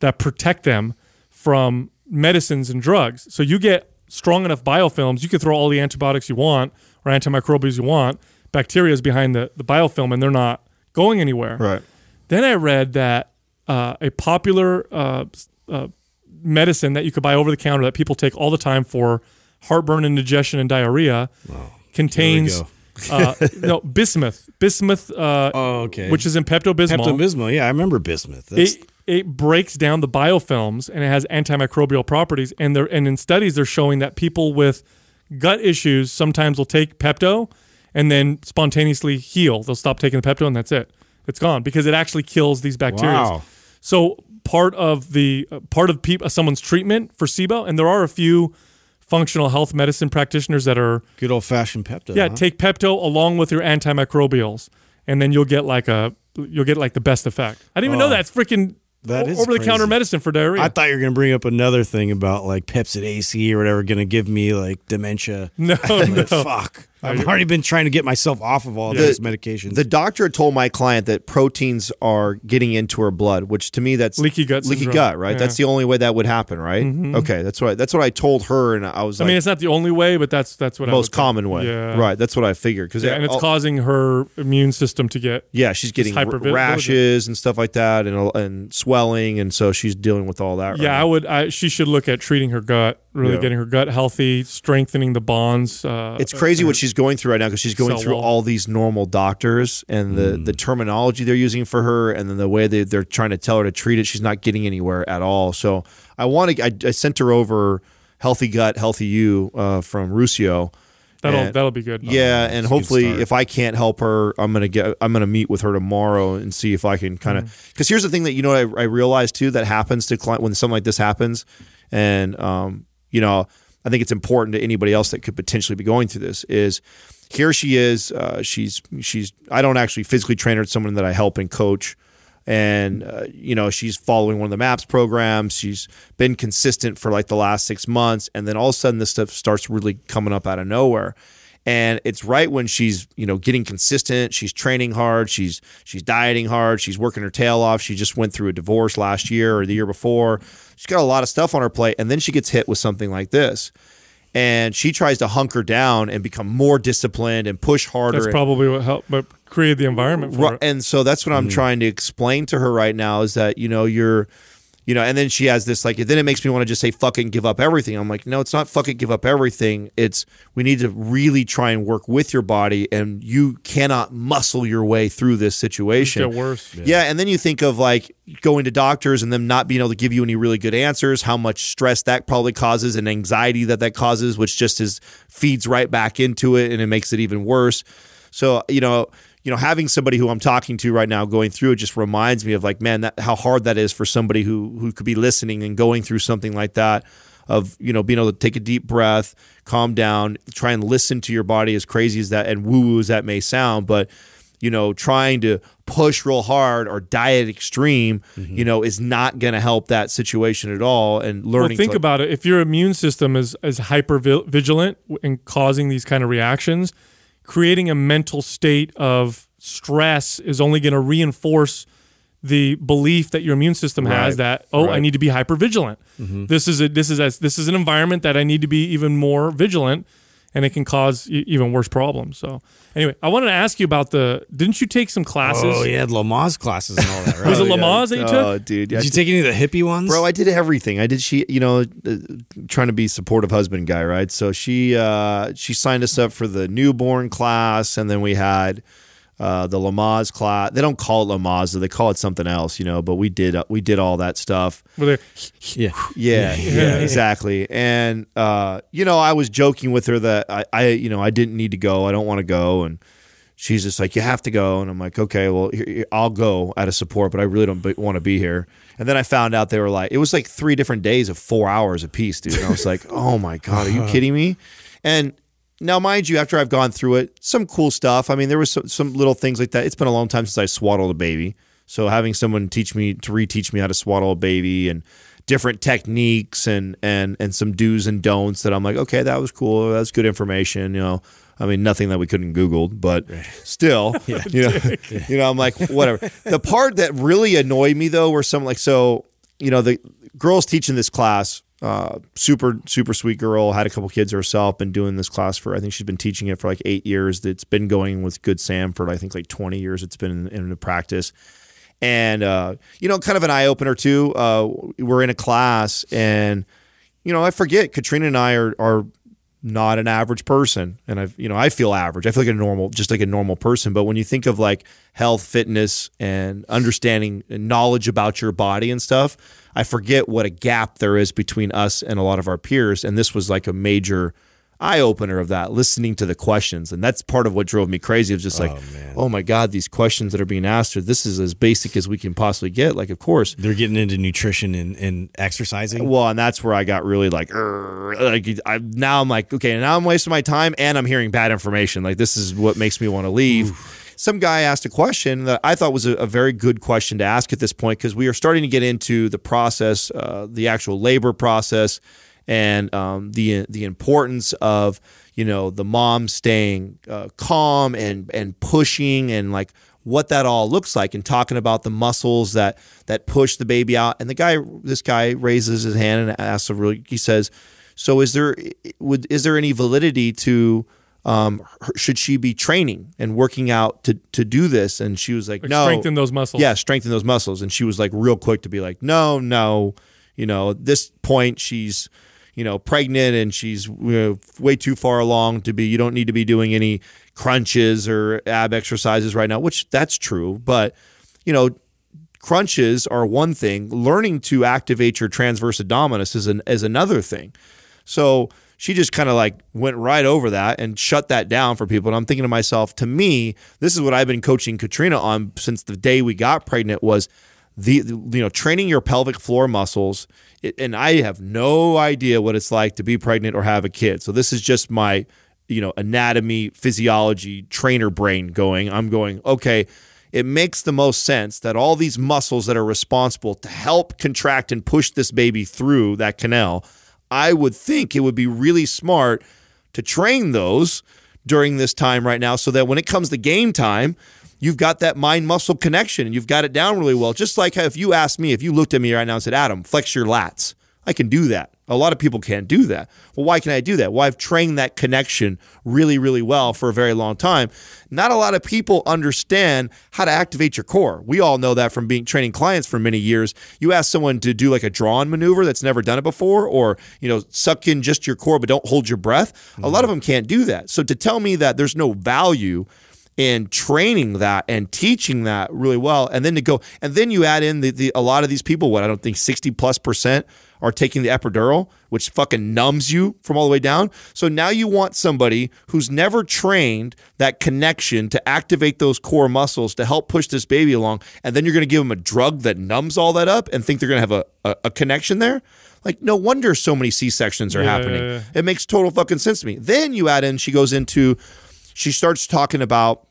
that protect them from medicines and drugs. So you get strong enough biofilms, you can throw all the antibiotics you want or antimicrobials you want. Bacteria is behind the, the biofilm and they're not going anywhere. Right. Then I read that uh, a popular uh, uh, medicine that you could buy over the counter that people take all the time for heartburn, indigestion, and diarrhea contains uh, no bismuth. Bismuth, uh, oh okay which is in Pepto Bismol. Pepto-Bismol yeah i remember bismuth That's, It, it breaks down the biofilms and it has antimicrobial properties. And they're, and in studies, they're showing that people with gut issues sometimes will take Pepto and then spontaneously heal. They'll stop taking the Pepto and that's it. It's gone because it actually kills these bacteria. Wow. So part of the uh, part of peop someone's treatment for SIBO, and there are a few functional health medicine practitioners that are good old-fashioned pepto yeah huh? take Pepto along with your antimicrobials, and then you'll get like a you'll get like the best effect. I didn't even know Oh. that's freaking That is over the counter medicine for diarrhea. I thought you were going to bring up another thing about like Pepcid AC or whatever going to give me like dementia. no, Like, no. Fuck. I've already been trying to get myself off of all The- those medications. The doctor told my client that proteins are getting into her blood, which to me that's Leaky gut Leaky syndrome. gut, right? Yeah. Mm-hmm. That's the only way that would happen, right? Okay, that's what that's what I told her, and I was I like, mean, it's not the only way, but that's that's what I most would think. common way, Yeah, right? That's what I figured because Yeah, and it's causing her immune system to get yeah, she's getting r- rashes and stuff like that, and and swelling, and so she's dealing with all that. Yeah, right I would. I, she should look at treating her gut, really Yeah. getting her gut healthy, strengthening the bonds. Uh, It's crazy what she's going through right now because she's going through wall. all these normal doctors and the, the terminology they're using for her and then the way they, they're trying to tell her to treat it. She's not getting anywhere at all. So I want to, I, I sent her over Healthy Gut, Healthy You uh, from Ruscio. that'll and- that'll be good. Yeah, and that's a good hopefully, if I can't help her, I'm gonna get. I'm gonna meet with her tomorrow and see if I can kind of. Mm-hmm. Because here's the thing that you know I, I realize too that happens to client when something like this happens, and um, you know I think it's important to anybody else that could potentially be going through this is here she is. Uh, she's she's. I don't actually physically train her. It's someone that I help and coach. And uh, you know she's following one of the MAPS programs. She's been consistent for like the last six months, and then all of a sudden this stuff starts really coming up out of nowhere and it's right when she's you know getting consistent she's training hard she's she's dieting hard she's working her tail off. She just went through a divorce last year or the year before. She's got a lot of stuff on her plate and then she gets hit with something like this. And she tries to hunker down and become more disciplined and push harder That's probably what helped, but create the environment for Right, it. and so that's what I'm mm-hmm. trying to explain to her right now is that you know you're you know, and then she has this like, then it makes me want to just say fucking give up everything. I'm like, no, it's not fucking give up everything. It's we need to really try and work with your body, and you cannot muscle your way through this situation. Worse. Yeah. and then you think of like going to doctors and them not being able to give you any really good answers, how much stress that probably causes and anxiety that that causes, which just is feeds right back into it and it makes it even worse. So, you know, you know, having somebody who I'm talking to right now going through it just reminds me of like, man, that how hard that is for somebody who who could be listening and going through something like that of, you know, being able to take a deep breath, calm down, try and listen to your body as crazy as that and woo-woo as that may sound, but you know, trying to push real hard or diet extreme, mm-hmm. you know, is not going to help that situation at all. And learning. Well, think about it. If your immune system is is hyper vigilant and causing these kind of reactions, creating a mental state of stress is only going to reinforce the belief that your immune system has Right, that oh I need to be hyper vigilant. Mm-hmm. This is a this is a, this is an environment that I need to be even more vigilant, and it can cause e- even worse problems. So anyway, I wanted to ask you about the. Didn't you take some classes? Oh, yeah, Lamaze classes and all that, right? Was it Oh, yeah. Lamaze that you took? Oh, dude. yeah, Did you take any of the hippie ones? Bro, I did everything. I did she, you know, uh, trying to be supportive husband guy, right? So she uh she signed us up for the newborn class and then we had uh the Lamaze class. They don't call it Lamaze, they call it something else, you know, but we did uh, we did all that stuff. There yeah. Yeah, yeah, exactly. And uh, you know, I was joking with her that I, I, you know, I didn't need to go. I don't want to go, and she's just like, "You have to go." And I'm like, "Okay, well, I'll go out of support, but I really don't want to be here." And then I found out they were like, it was like three different days of four hours a piece, dude. And I was like, "Oh my god, are you kidding me?" And now, mind you, after I've gone through it, some cool stuff. I mean, there was some, some little things like that. It's been a long time since I swaddled a baby. So having someone teach me to reteach me how to swaddle a baby and different techniques and and and some do's and don'ts that I'm like, okay, that was cool. That's good information. You know, I mean, nothing that we couldn't Googled, but still, you know, you know, I'm like, whatever. The part that really annoyed me though were some like, so you know, the girls teaching this class. Uh, super, super sweet girl. Had a couple kids herself. Been doing this class for I think she's been teaching it for like eight years. That's been going with Good Sam for I think like twenty years. It's been in, in practice and uh, you know, kind of an eye opener too. Uh, we're in a class, and you know, I forget Katrina and I are are not an average person, and I you know I feel average. I feel like a normal, just like a normal person. But when you think of like health, fitness, and understanding and knowledge about your body and stuff, I forget what a gap there is between us and a lot of our peers. And this was like a major eye opener of that, listening to the questions. And that's part of what drove me crazy. It was just like, oh, oh, my God, these questions that are being asked are this is as basic as we can possibly get. Like, of course. They're getting into nutrition and, and exercising. Well, and that's where I got really like, like I, now I'm like, okay, now I'm wasting my time and I'm hearing bad information. Like, this is what makes me want to leave. Some guy asked a question that I thought was a, a very good question to ask at this point because we are starting to get into the process, uh, the actual labor process, and um, the the importance of you know the mom staying uh, calm and and pushing and like what that all looks like and talking about the muscles that that push the baby out. And the guy this guy raises his hand and asks a really he says so is there would is there any validity to um, her- should she be training and working out to to do this? And she was like, Like no. strengthen those muscles. yeah strengthen those muscles. And she was like real quick to be like no no. You know at this point she's you know pregnant and she's you know, way too far along to be you don't need to be doing any crunches or ab exercises right now which that's true. But you know crunches are one thing. Learning to activate your transverse abdominis is an is another thing. So she just kind of like went right over that and shut that down for people. And I'm thinking to myself, to me, this is what I've been coaching Katrina on since the day we got pregnant was the, you know training your pelvic floor muscles. And I have no idea what it's like to be pregnant or have a kid. So this is just my you know anatomy, physiology, trainer brain going. I'm going okay. It makes the most sense that all these muscles that are responsible to help contract and push this baby through that canal I would think it would be really smart to train those during this time right now so that when it comes to game time, you've got that mind muscle connection and you've got it down really well. Just like if you asked me, if you looked at me right now and said, Adam, flex your lats, I can do that. A lot of people can't do that. Well, why can I do that? Well, I've trained that connection really, really well for a very long time. Not a lot of people understand how to activate your core. We all know that from being training clients for many years. You ask someone to do like a drawn maneuver that's never done it before, or you know, suck in just your core but don't hold your breath. A lot of them can't do that. So to tell me that there's no value in training that and teaching that really well. And then to go and then you add in the, the a lot of these people what i don't think 60 plus percent are taking the epidural which fucking numbs you from all the way down. So now you want somebody who's never trained that connection to activate those core muscles to help push this baby along. And then you're going to give them a drug that numbs all that up and think they're going to have a, a, a connection there? Like no wonder so many c-sections are Yeah, happening. yeah, yeah. it makes total fucking sense to me. Then you add in she goes into she starts talking about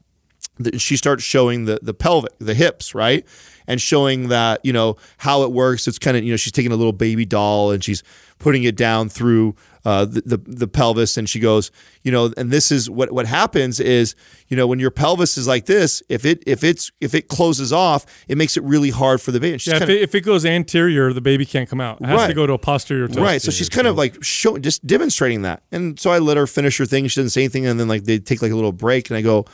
she starts showing the the pelvic, the hips, right, and showing that you know how it works. It's kind of you know she's taking a little baby doll and she's putting it down through uh, the, the the pelvis, and she goes, you know, and this is what what happens is you know when your pelvis is like this, if it if it's if it closes off, it makes it really hard for the baby. And she's Yeah, if kinda- it, if it goes anterior, the baby can't come out. It has Right. to go to a posterior toe. Right. So she's kind of like showing, just demonstrating that. And so I let her finish her thing. She doesn't say anything. And then like they take like a little break. And I go,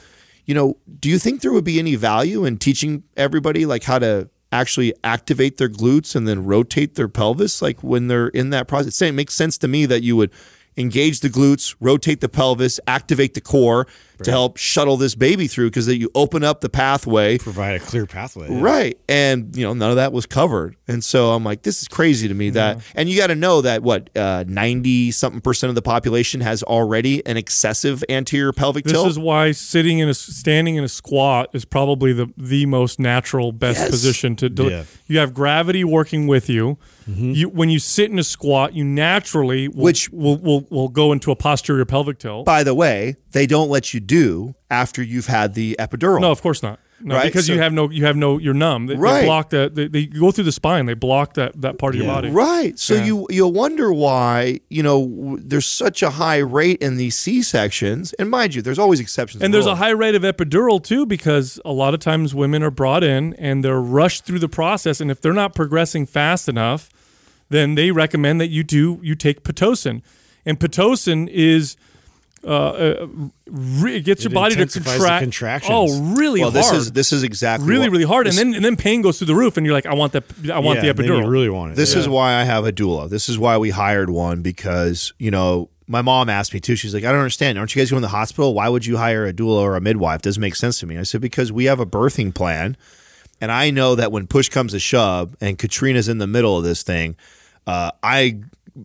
you know, do you think there would be any value in teaching everybody like how to actually activate their glutes and then rotate their pelvis like when they're in that process? It makes sense to me that you would engage the glutes, rotate the pelvis, activate the core to help shuttle this baby through because that you open up the pathway Provide a clear pathway. yeah. Right. And, you know, none of that was covered. And so I'm like, this is crazy to me that, and you got to know that what, 90 something percent of the population has already an excessive anterior pelvic This tilt. This is why sitting in a standing in a squat is probably the the most natural, best Yes. position to do. Yeah. You have gravity working with you. Mm-hmm. You when you sit in a squat, you naturally will, Which- will will will go into a posterior pelvic tilt. By the way, they don't let you do after you've had the epidural. No, of course not. No, Right, because so- you have no you have no you're numb. They, Right. they block that. They, they go through the spine. They block that that part of your body. Right. So Yeah. you you wonder why, you know, there's such a high rate in these C-sections. And mind you, there's always exceptions. And there's the a high rate of epidural too, because a lot of times women are brought in and they're rushed through the process, and if they're not progressing fast enough, then they recommend that you do you take pitocin, and pitocin is. Uh, uh, re- it gets It your body to contract. contractions. Oh, really well, this is this is exactly really, what- really hard, this- and then and then pain goes through the roof, and you're like, I want that. I want Yeah, the then epidural. you really want it. This yeah. is why I have a doula. This is why we hired one because, you know, my mom asked me too. She's like, I don't understand. Aren't you guys going to the hospital? Why would you hire a doula or a midwife? Doesn't make sense to me. I said, because we have a birthing plan. And I know that when push comes to shove and Katrina's in the middle of this thing, uh, I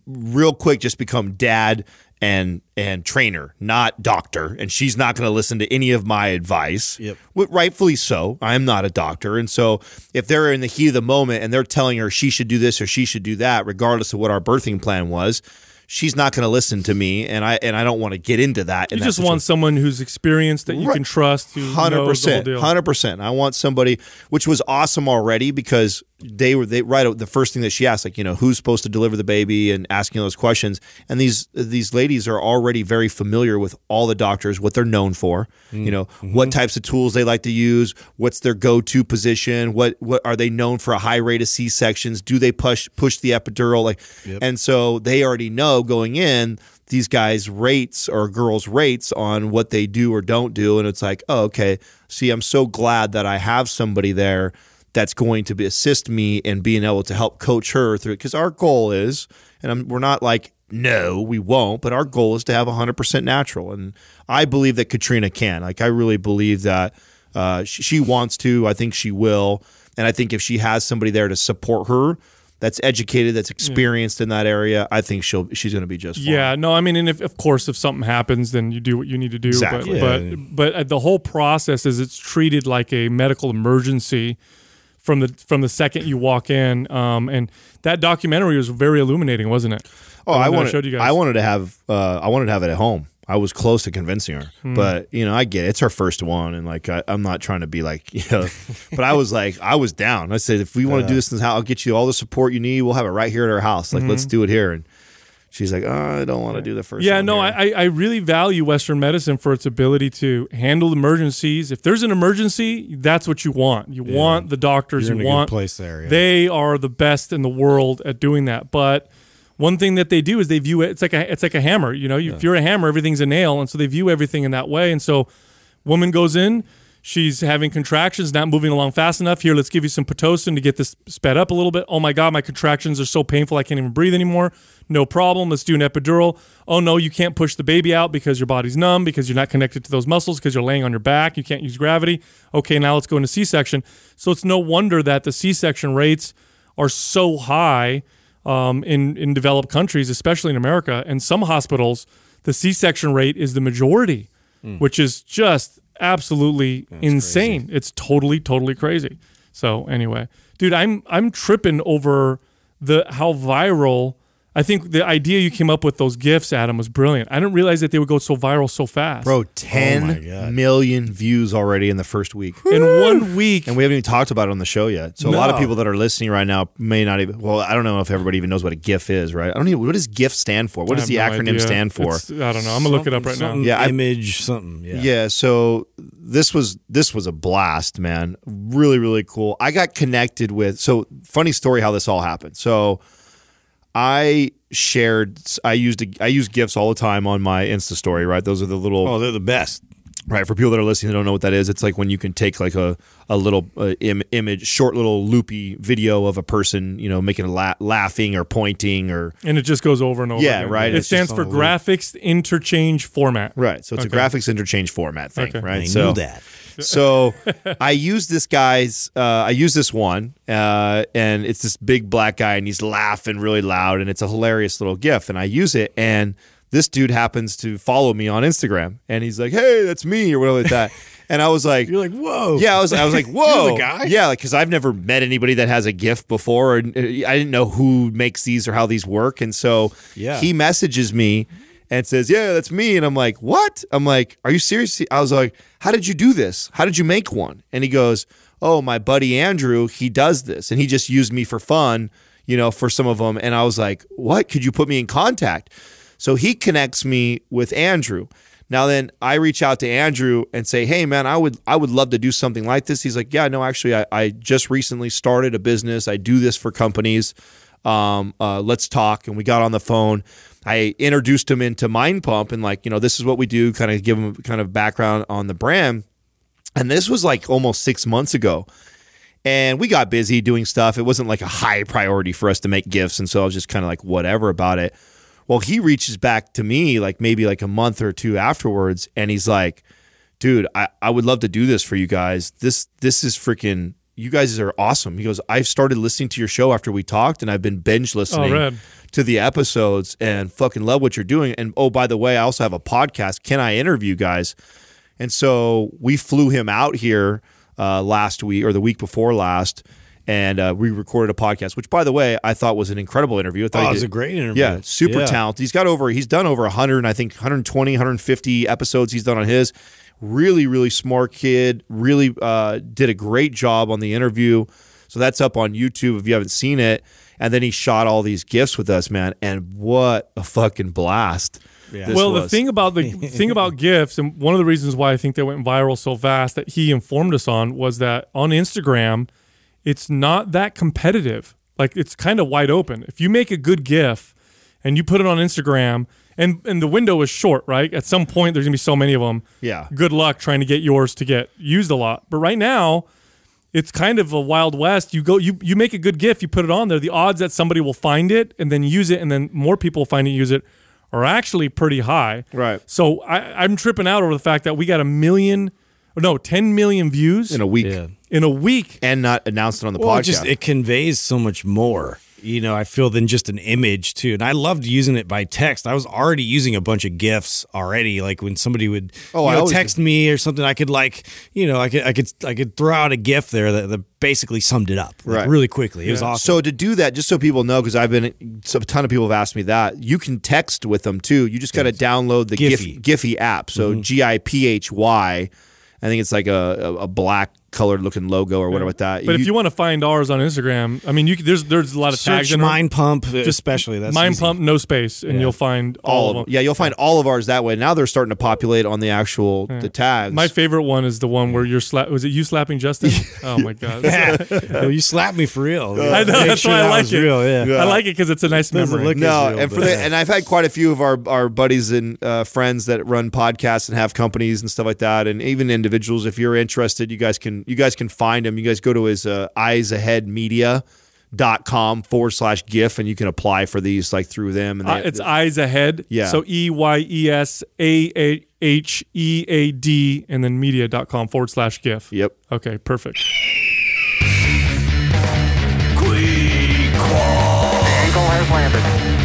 real quick just become dad and and trainer, not doctor. And she's not going to listen to any of my advice. Yep. Rightfully so. I am not a doctor. And so if they're in the heat of the moment and they're telling her she should do this or she should do that, regardless of what our birthing plan was, she's not going to listen to me. And I and I don't want to get into that. you in that just want someone who's experienced that you Right. can trust. Hundred knows the whole percent, hundred percent. I want somebody, which was awesome already because they were they right. The first thing that she asked, like you know, who's supposed to deliver the baby, and asking those questions. And these these ladies are already very familiar with all the doctors, what they're known for. You know, mm-hmm. what types of tools they like to use, what's their go to position, what what are they known for a high rate of C sections? Do they push push the epidural? Like, and so they already know going in these guys' rates or girls' rates on what they do or don't do. And it's like, oh, okay. See, I'm so glad that I have somebody there that's going to be, assist me in being able to help coach her through it. Because our goal is, and I'm, we're not like, no, we won't, but our goal is to have 100% natural. And I believe that Katrina can. Like, I really believe that uh, she, she wants to. I think she will. And I think if she has somebody there to support her, that's educated, that's experienced in that area, I think she'll she's going to be just fine. Yeah, no, I mean, and if of course if something happens, then you do what you need to do. Exactly. But Yeah. but but uh, the whole process is it's treated like a medical emergency from the from the second you walk in. Um, and that documentary was very illuminating, wasn't it? Oh, I wanted, showed you guys. I wanted to have, uh, I wanted to have it at home. I was close to convincing her, Hmm. but you know, I get it. it's her first one, and like, I, I'm not trying to be like, you know, but I was like, I was down. I said, if we want to do this in the house, I'll get you all the support you need. We'll have it right here at our house. Like, let's do it here. And she's like, oh, I don't want to do the first. Yeah, no, here." I, I really value Western medicine for its ability to handle emergencies. If there's an emergency, that's what you want. You want the doctors. You want place there, yeah. They are the best in the world at doing that. But one thing that they do is they view it. It's like a it's like a hammer. You know, you, if you're a hammer, everything's a nail, and so they view everything in that way. And so, woman goes in. She's having contractions, not moving along fast enough. Here, let's give you some pitocin to get this sped up a little bit. Oh my God, my contractions are so painful, I can't even breathe anymore. No problem. Let's do an epidural. Oh no, you can't push the baby out because your body's numb, because you're not connected to those muscles, because you're laying on your back. You can't use gravity. Okay, now let's go into C section. So it's no wonder that the C section rates are so high um, in, in developed countries, especially in America. And some hospitals, the C section rate is the majority, which is just absolutely insane. It's totally, totally crazy. So anyway, dude, I'm I'm tripping over the how viral. I think the idea you came up with those GIFs, Adam, was brilliant. I didn't realize that they would go so viral so fast. Bro, Oh my ten God. million views already in the first week. in one week. And we haven't even talked about it on the show yet. So a lot of people that are listening right now may not even. Well, I don't know if everybody even knows what a GIF is, right? I don't even. What does GIF stand for? What does the no acronym idea. stand for? It's- I don't know. I'm gonna look it up right now. Something Yeah, I- image something. Yeah. Yeah, so this was this was a blast, man. Really, really cool. I got connected with so funny story how this all happened. So I shared I used I use GIFs all the time on my Insta story, right? Those are the little Oh, they're the best. right for people that are listening that don't know what that is. It's like when you can take like a a little uh, Im- image, short little loopy video of a person, you know, making a la- laughing or pointing or and it just goes over and over. Yeah, again. right. It It's stands for on loop. graphics interchange format. Right. So it's Okay. a graphics interchange format thing, Okay. right? I so knew that. So I use this guy's uh, I use this one uh, and it's this big black guy and he's laughing really loud and it's a hilarious little gif and I use it and this dude happens to follow me on Instagram and he's like, "Hey, that's me" or whatever like that. And I was like, You're like, whoa. yeah, I was, I was like, whoa, guy? yeah, like because I've never met anybody that has a GIF before, and uh, I didn't know who makes these or how these work, and so Yeah. he messages me and says, yeah, that's me, and I'm like, what? I'm like, are you serious? I was like, how did you do this? How did you make one? And he goes, oh, my buddy Andrew, he does this, and he just used me for fun, you know, for some of them, and I was like, what? Could you put me in contact? So he connects me with Andrew. Now then I reach out to Andrew and say, Hey man, I would I would love to do something like this. He's like, Yeah, no, actually I, I just recently started a business. I do this for companies. Um, uh, let's talk. And we got on the phone. I introduced him into Mind Pump and like, you know, this is what we do, kind of give him kind of background on the brand. And this was like almost six months ago. And we got busy doing stuff. It wasn't like a high priority for us to make GIFs. And so I was just kind of like, whatever about it. Well, he reaches back to me like maybe like a month or two afterwards. And he's like, dude, I, I would love to do this for you guys. This this is freaking you guys are awesome. He goes, I've started listening to your show after we talked and I've been binge oh, listening rad. To the episodes and fucking love what you're doing. And oh, by the way, I also have a podcast. Can I interview guys? And so we flew him out here uh, last week or the week before last, and uh, we recorded a podcast. Which, by the way, I thought was an incredible interview. I thought Oh, it was a great interview. Yeah, super Yeah. talented. He's got over. He's done over 100, I think 120, 150 episodes. He's done on his. Really, really smart kid. Really uh, did a great job on the interview. So that's up on YouTube if you haven't seen it. And then he shot all these GIFs with us, man. And what a fucking blast! this well, the thing about the thing about GIFs, and one of the reasons why I think they went viral so fast that he informed us on was that on Instagram, it's not that competitive. Like it's kind of wide open. If you make a good GIF and you put it on Instagram, and and the window is short, right? At some point, there's gonna be so many of them. Yeah. Good luck trying to get yours to get used a lot. But right now, it's kind of a wild west. You go, you you make a good GIF, you put it on there. The odds that somebody will find it and then use it, and then more people find it, and use it, are actually pretty high. Right. So I, I'm tripping out over the fact that we got a million, or no, 10 million views in a week. Yeah. in a week. and not announced it on the Well, podcast. it just it conveys so much more. You know, I feel than just an image too. And I loved using it by text. I was already using a bunch of gifs already. Like when somebody would Oh, you know, text me or something, I could like, you know, I could I could I could throw out a gif there that, that basically summed it up like, Right. really quickly. It was awesome. so to do that, just so people know, because I've been so a ton of people have asked me that you can text with them too. You just got to download the Giphy. Giphy, app. So mm-hmm. G I P H Y. I think it's like a, a, a black colored looking logo or whatever like that. But if you want to find ours on Instagram, I mean, you could, there's there's a lot of tags Search in. Mind Pump, especially. That's Mind easy. Pump, no space, and you'll find all, all of of them. yeah, you'll find all of ours that way. Now they're starting to populate on the actual the tags. My favorite one is the one where you're slap. Was it you slapping Justin? oh my god, Yeah. You slapped me for real. I know that's sure why I like it. Real, yeah. I like it because it's a nice Doesn't memory. look no, Israel, and for the and I've had quite a few of our our buddies and uh, friends that run podcasts and have companies and stuff like that, and even individuals. If you're interested, you guys can you guys can find him. You guys go to his uh, Eyes Ahead Media dot com forward slash gif and you can apply for these like through them and Uh, it's eyes ahead. Yeah. So E Y E S A A H E A D and then media.com forward slash GIF. yep Okay, perfect. Today's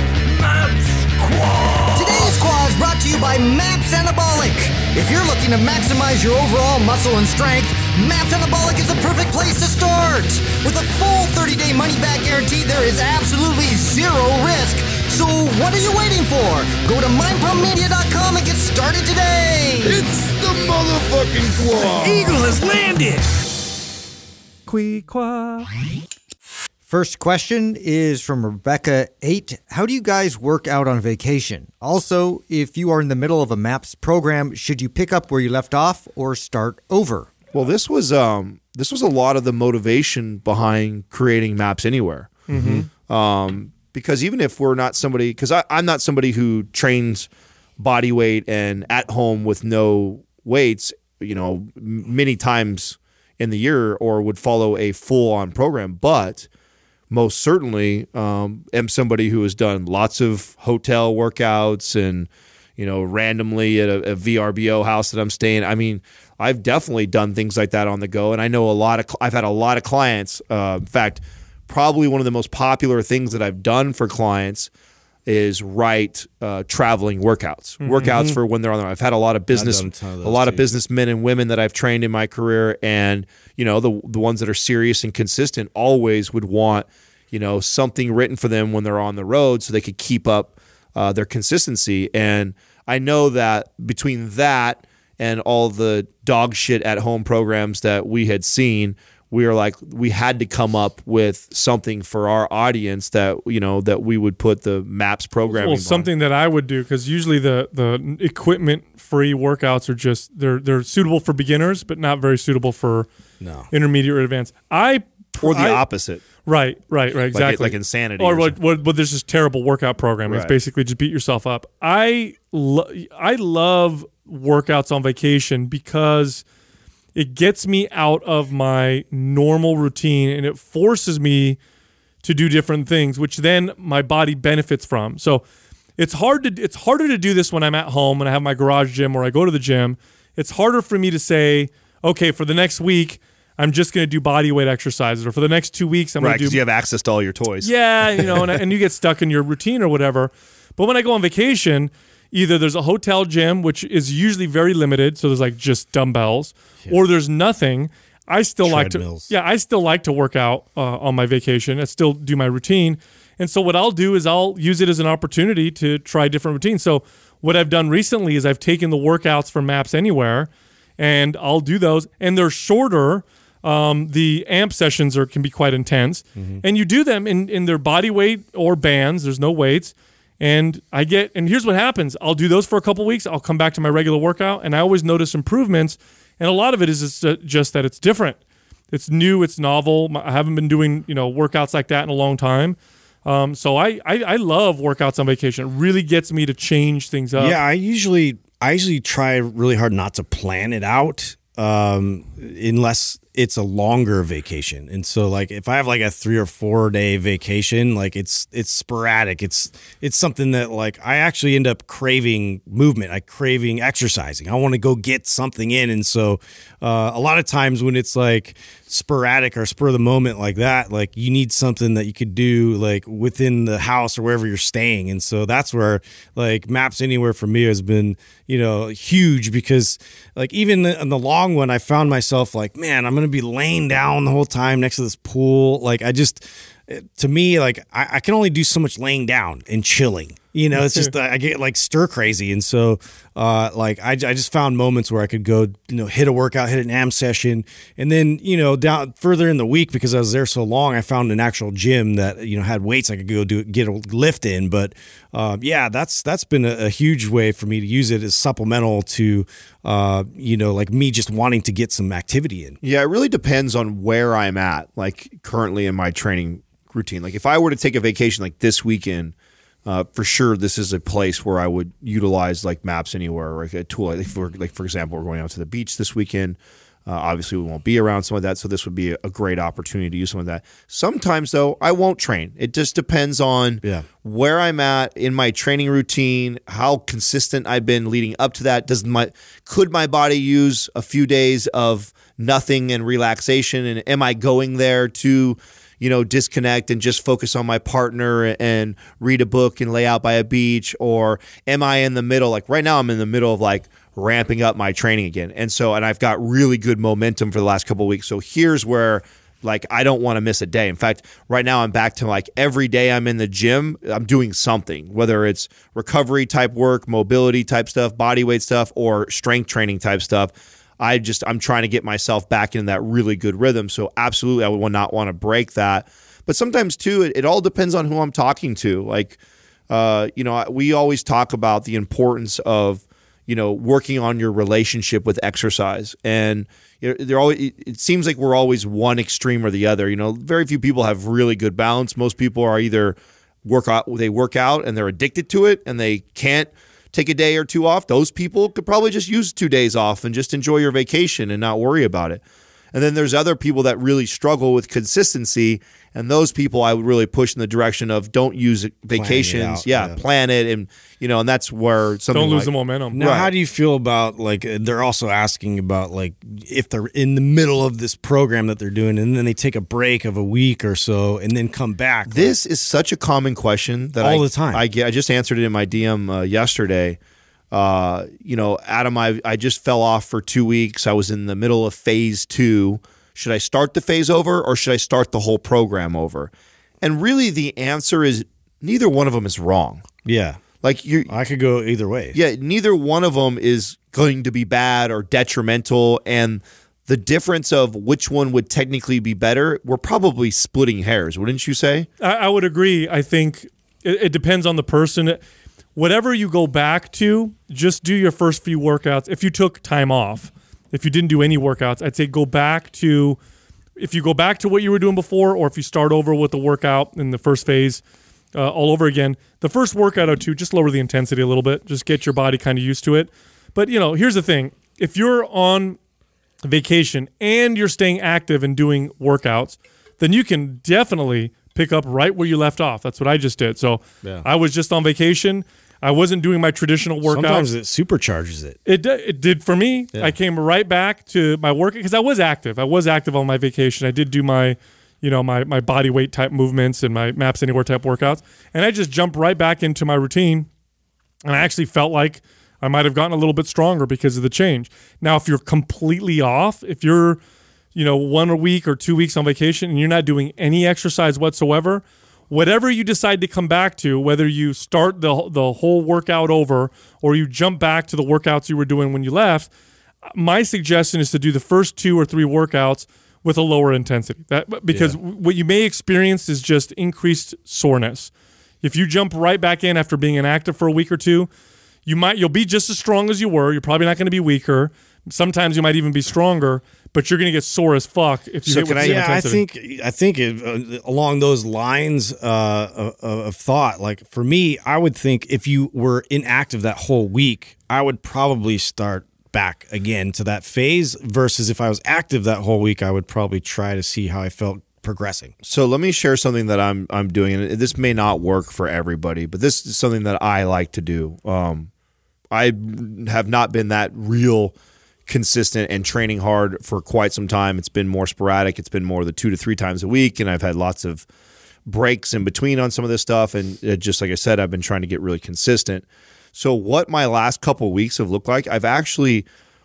you by MAPS Anabolic. If you're looking to maximize your overall muscle and strength, MAPS Anabolic is the perfect place to start. With a full 30-day money-back guarantee, there is absolutely zero risk. So what are you waiting for? Go to mindpumpmedia.com and get started today. It's the motherfucking quad. Eagle has landed. Queequa. First question is from Rebecca 8. How do you guys work out on vacation? Also, if you are in the middle of a MAPS program, should you pick up where you left off or start over? Well, this was um, this was a lot of the motivation behind creating Maps Anywhere. Um, because even if we're not somebody, because I'm not somebody who trains body weight and at home with no weights, you know, m- many times in the year, or would follow a full on program, but most certainly um, am somebody who has done lots of hotel workouts and you know randomly at a, a VRBO house that I'm staying. I mean, I've definitely done things like that on the go, and I know a lot of. I've had a lot of clients. Uh, in fact, probably one of the most popular things that I've done for clients is write uh, traveling workouts, workouts for when they're on the. I've had a lot of business, a of a lot of businessmen and women that I've trained in my career, and you know the the ones that are serious and consistent always would want you know something written for them when they're on the road so they could keep up uh, their consistency. And I know that between that and all the dog shit at home programs that we had seen, we were like we had to come up with something for our audience that you know that we would put the maps programming. Well, on. something that I would do because usually the the equipment free workouts are just they're they're suitable for beginners, but not very suitable for No. intermediate or advanced. I or the I- opposite. Right, right, right. Exactly. like insanity Or or what? something. What? What? There's this terrible workout program. It's basically just beat yourself up. I lo- I love workouts on vacation because it gets me out of my normal routine and it forces me to do different things, which then my body benefits from. So it's hard to it's harder to do this when I'm at home and I have my garage gym or I go to the gym. It's harder for me to say, okay, for the next week, I'm just going to do body weight exercises, or for the next two weeks, I'm Right, going to do because you have access to all your toys. yeah, you know, and, and you get stuck in your routine or whatever. But when I go on vacation, either there's a hotel gym, which is usually very limited, so there's like just dumbbells, or there's nothing. I still like to, yeah, I still like to work out uh, on my vacation. I still do my routine, and so what I'll do is I'll use it as an opportunity to try different routines. So what I've done recently is I've taken the workouts from Maps Anywhere, and I'll do those, and they're shorter. Um, the amp sessions are can be quite intense, and you do them in in their body weight or bands. There's no weights, and I get and here's what happens. I'll do those for a couple weeks. I'll come back to my regular workout, and I always notice improvements. And a lot of it is just, that it's different. It's new. It's novel. I haven't been doing you know workouts like that in a long time. Um, so I, I I love workouts on vacation. It really gets me to change things up. Yeah, I usually I usually try really hard not to plan it out um unless it's a longer vacation. And so like if I have like a 3 or 4 day vacation, like it's it's sporadic. It's it's something that like I actually end up craving movement. I craving exercising. I want to go get something in and so uh a lot of times when it's like sporadic or spur of the moment like that, like you need something that you could do like within the house or wherever you're staying. And so that's where like Maps Anywhere for me has been, you know, huge because like even in the long one, I found myself like, man, I'm going to be laying down the whole time next to this pool. Like I just, eh, to me, like I, I can only do so much laying down and chilling. You know, it's just I get like stir crazy, and so uh, like I, I just found moments where I could go, you know, hit a workout, hit an AM session, and then you know down further in the week because I was there so long, I found an actual gym that you know had weights I could go do get a lift in. But um, yeah, that's that's been a, a huge way for me to use it as supplemental to uh, you know like me just wanting to get some activity in. Yeah, it really depends on where I'm at, like currently in my training routine. Like if I were to take a vacation like this weekend, uh, for sure this is a place where I would utilize like Maps Anywhere, or like a tool. Like for, like for example, we're going out to the beach this weekend. Uh, obviously, we won't be around some of that, so this would be a, great opportunity to use some of that. Sometimes, though, I won't train. It just depends on Yeah. where I'm at in my training routine, how consistent I've been leading up to that. Does my could my body use a few days of nothing and relaxation? And am I going there to, you know, disconnect and just focus on my partner and read a book and lay out by a beach? Or am I in the middle? Like right now, I'm in the middle of like ramping up my training again. And so, and I've got really good momentum for the last couple weeks. So here's where like I don't want to miss a day. In fact, right now I'm back to like every day I'm in the gym, I'm doing something, whether it's recovery type work, mobility type stuff, body weight stuff, or strength training type stuff. I just I'm trying to get myself back into that really good rhythm. So absolutely, I would not want to break that. But sometimes too, it, it all depends on who I'm talking to. Like, uh, you know, we always talk about the importance of you know working on your relationship with exercise and you know, they're always it seems like we're always one extreme or the other you know very few people have really good balance most people are either work out they work out and they're addicted to it and they can't take a day or two off those people could probably just use two days off and just enjoy your vacation and not worry about it and then there's other people that really struggle with consistency and those people I would really push in the direction of don't use vacations out, yeah, yeah. plan it and you know and that's where something Don't lose like- the momentum. Now, Right. how do you feel about like uh, they're also asking about like if they're in the middle of this program that they're doing and then they take a break of a week or so and then come back? This is such a common question that All I, the time. I get. I just answered it in my DM uh, yesterday. Uh, you know, Adam, I I just fell off for two weeks. I was in the middle of phase two. Should I start the phase over or should I start the whole program over? And really, the answer is neither one of them is wrong. yeah, Like you, I could go either way. yeah, neither one of them is going to be bad or detrimental. And the difference of which one would technically be better, we're probably splitting hairs, wouldn't you say? I, I would agree. I think it, it depends on the person. Whatever you go back to, just do your first few workouts. If you took time off, if you didn't do any workouts, I'd say go back to if you go back to what you were doing before, or if you start over with the workout in the first phase uh, all over again. The first workout or two, just lower the intensity a little bit, just get your body kind of used to it. But you know, here's the thing: if you're on vacation and you're staying active and doing workouts, then you can definitely pick up right where you left off. That's what I just did. So Yeah. I was just on vacation. I wasn't doing my traditional workouts. Sometimes it supercharges it. It it did for me. I came right back to my work because I was active. I was active on my vacation. I did do my, you know, my my body weight type movements and my Maps Anywhere type workouts, and I just jumped right back into my routine. And I actually felt like I might have gotten a little bit stronger because of the change. Now, if you're completely off, if you're, you know, one a week or two weeks on vacation and you're not doing any exercise whatsoever, whatever you decide to come back to, whether you start the the whole workout over or you jump back to the workouts you were doing when you left, my suggestion is to do the first two or three workouts with a lower intensity. That because what you may experience is just increased soreness. If you jump right back in after being inactive for a week or two, you might you'll be just as strong as you were. You're probably not going to be weaker. Sometimes you might even be stronger, but you're going to get sore as fuck if you So hit can with I- the same yeah, I think I think it, uh, along those lines uh, of, of thought, like for me, I would think if you were inactive that whole week, I would probably start back again to that phase. Versus if I was active that whole week, I would probably try to see how I felt progressing. So let me share something that I'm I'm doing, and this may not work for everybody, but this is something that I like to do. Um, I have not been that real consistent and training hard for quite some time. It's been more sporadic. It's been more the two to three times a week, and I've had lots of breaks in between on some of this stuff. And it just like I said, I've been trying to get really consistent. So what my last couple weeks have looked like, I've actually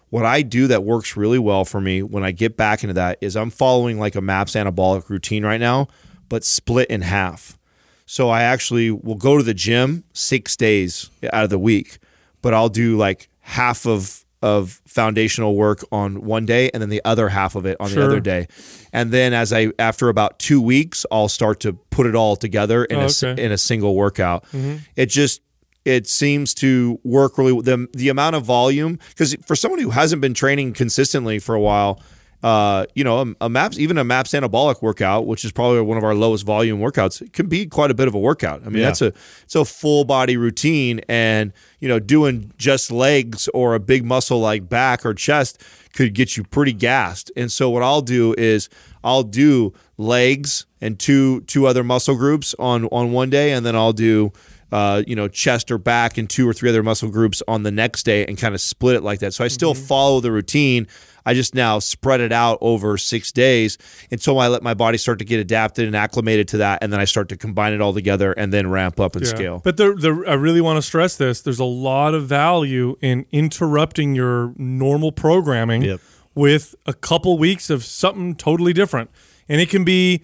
what I do that works really well for me when I get back into that is I'm following like a MAPS anabolic routine right now, but split in half. So I actually will go to the gym six days out of the week, but I'll do like half of of foundational work on one day and then the other half of it on the other day. And then as I after about 2 weeks, I'll start to put it all together in Oh, a okay. in a single workout. Mm-hmm. It just it seems to work really the the amount of volume because for someone who hasn't been training consistently for a while uh, you know, a, a maps even a maps anabolic workout, which is probably one of our lowest volume workouts, can be quite a bit of a workout. I mean, Yeah. that's a it's a full body routine, and you know, doing just legs or a big muscle like back or chest could get you pretty gassed. And so, what I'll do is I'll do legs and two two other muscle groups on on one day, and then I'll do uh, you know, chest or back and two or three other muscle groups on the next day and kind of split it like that. So I still follow the routine. I just now spread it out over six days until I let my body start to get adapted and acclimated to that. And then I start to combine it all together and then ramp up and Yeah. scale. But there, there, I really want to stress this. There's a lot of value in interrupting your normal programming Yep. with a couple weeks of something totally different. And it can be,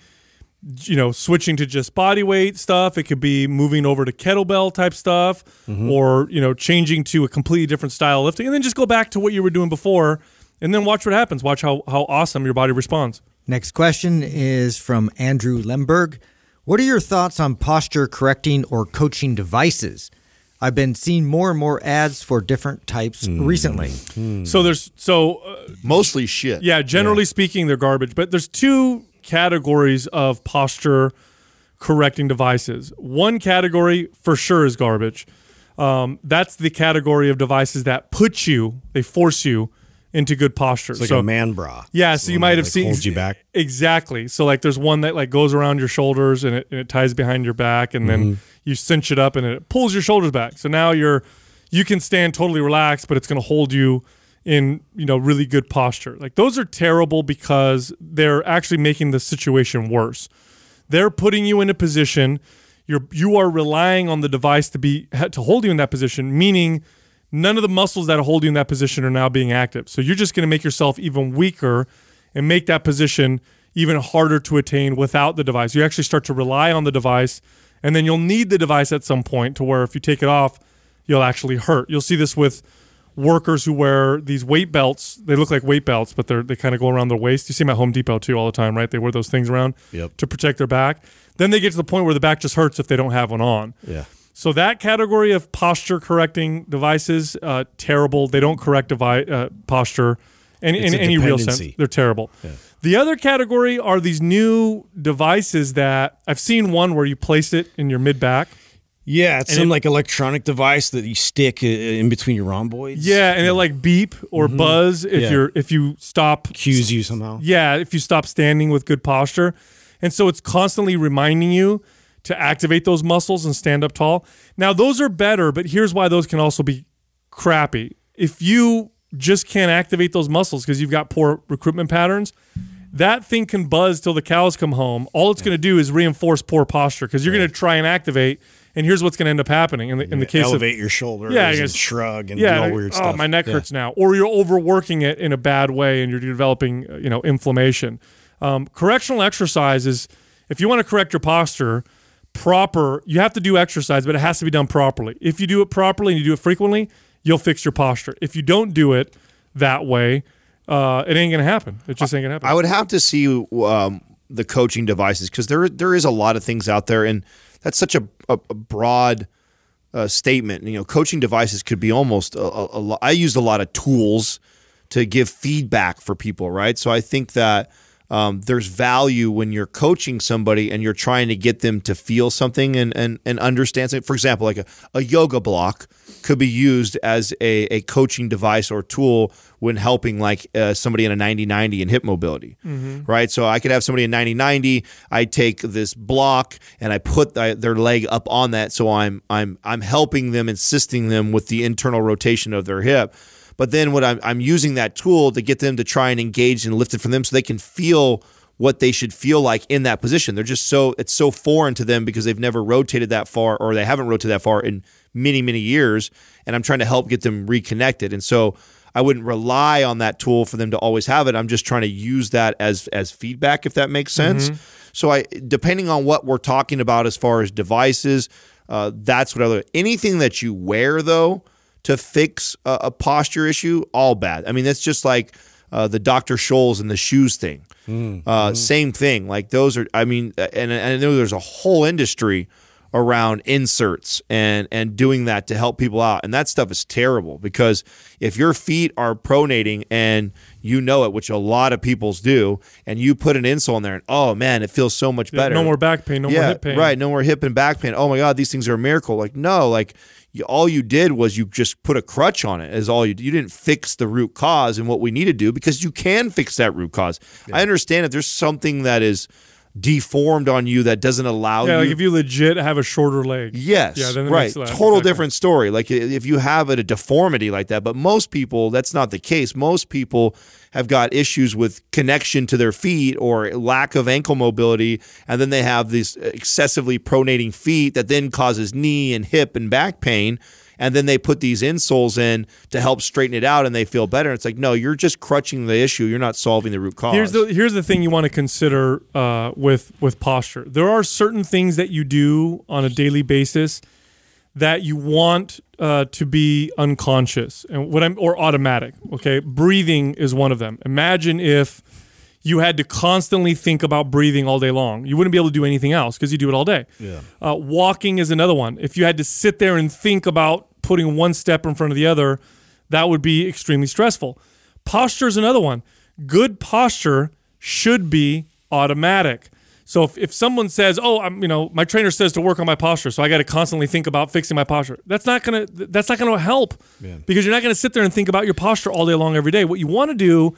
you know, switching to just body weight stuff. It could be moving over to kettlebell type stuff or, you know, changing to a completely different style of lifting and then just go back to what you were doing before and then watch what happens. Watch how, how awesome your body responds. Next question is from Andrew Lemberg. What are your thoughts on posture correcting or coaching devices? I've been seeing more and more ads for different types recently. So there's, so uh, Mostly shit. Yeah, generally speaking, they're garbage. But there's two categories of posture correcting devices. One category for sure is garbage. Um, that's the category of devices that put you, they force you into good posture. It's like so, a man bra. yeah, so you might have like, seen holds you back. Exactly. So like there's one that like goes around your shoulders and it, and it ties behind your back and Mm-hmm. then you cinch it up and it pulls your shoulders back. So now you're you can stand totally relaxed, but it's going to hold you in you know really good posture. Like those are terrible because they're actually making the situation worse. They're putting you in a position you're you are relying on the device to be to hold you in that position, meaning none of the muscles that hold you in that position are now being active. So you're just going to make yourself even weaker and make that position even harder to attain without the device. You actually start to rely on the device, and then you'll need the device at some point to where if you take it off, you'll actually hurt. You'll see this with workers who wear these weight belts. They look like weight belts, but they're they kind of go around their waist. You see them at Home Depot too all the time, right? They wear those things around Yep. to protect their back. Then they get to the point where the back just hurts if they don't have one on. Yeah. So that category of posture correcting devices, uh, terrible. They don't correct devi- uh, posture in, in any real sense. They're terrible. The other category are these new devices that I've seen one where you place it in your mid back. Yeah, it's And some it- like electronic device that you stick uh, in between your rhomboids. Yeah, and it like beep or buzz if Mm-hmm. Yeah. you're if you stop cues you somehow. Yeah, if you stop standing with good posture. And so it's constantly reminding you to activate those muscles and stand up tall. Now, those are better, but here's why those can also be crappy. If you just can't activate those muscles because you've got poor recruitment patterns, that thing can buzz till the cows come home. All it's going to do is reinforce poor posture because you're going to try and activate. And here's what's going to end up happening in the, in the case of elevate your shoulders Yeah, I and guess- shrug and yeah, do all weird oh, stuff. my neck Yeah. hurts now, or you're overworking it in a bad way and you're developing, uh, you know, inflammation. Um, correctional exercise is if you want to correct your posture, proper. You have to do exercise, but it has to be done properly. If you do it properly and you do it frequently, you'll fix your posture. If you don't do it that way, uh, it ain't gonna happen. It just ain't gonna happen. I would have to see um, the coaching devices because there there is a lot of things out there, and that's such a, a, a broad uh, statement. You know, coaching devices could be almost I used a lot of tools to give feedback for people, right? So I think that um, there's value when you're coaching somebody and you're trying to get them to feel something and and, and understand something. For example, like a, a yoga block could be used as a, a coaching device or tool when helping like uh, somebody in a 90-90 in hip mobility, right? So I could have somebody in 90-90. I take this block and I put th- their leg up on that, so I'm I'm I'm helping them, assisting them with the internal rotation of their hip. But then what I'm I'm using that tool to get them to try and engage and lift it from them so they can feel what they should feel like in that position. They're just so it's so foreign to them because they've never rotated that far or they haven't rotated that far in many many years and I'm trying to help get them reconnected. And so I wouldn't rely on that tool for them to always have it. I'm just trying to use that as as feedback, if that makes sense. So I, depending on what we're talking about as far as devices, uh, that's what other anything that you wear though to fix a, a posture issue, all bad. I mean, that's just like uh, the Dr. Scholl's and the shoes thing. Uh, Same thing. Like those are. I mean, and, and I know there's a whole industry around inserts and and doing that to help people out and that stuff is terrible because if your feet are pronating and you know it which a lot of people's do and you put an insole in there and oh man it feels so much better No more back pain. No more hip pain. right no more hip and back pain oh my god these things are a miracle like no like you, all you did was you just put a crutch on it is all you you didn't fix the root cause and what we need to do because you can fix that root cause i understand if there's something that is deformed on you that doesn't allow Yeah, you like if you legit have a shorter leg. Yes. Yeah, then right. Total exactly. different story. Like if you have a deformity like that, but most people, that's not the case. Most people have got issues with connection to their feet or lack of ankle mobility, and then they have these excessively pronating feet that then causes knee and hip and back pain. And then they put these insoles in to help straighten it out, and they feel better. It's like, no, you're just crutching the issue. You're not solving the root cause. Here's the here's the thing you want to consider uh, with with posture. There are certain things that you do on a daily basis that you want uh, to be unconscious and what I'm or automatic. Okay, breathing is one of them. Imagine if you had to constantly think about breathing all day long. You wouldn't be able to do anything else because you do it all day. Yeah. Uh, walking is another one. If you had to sit there and think about putting one step in front of the other, that would be extremely stressful. Posture is another one. Good posture should be automatic. So if, if someone says, "Oh, I'm you know, my trainer says to work on my posture, so I got to constantly think about fixing my posture," that's not gonna that's not gonna help because you're not gonna sit there and think about your posture all day long every day. What you want to do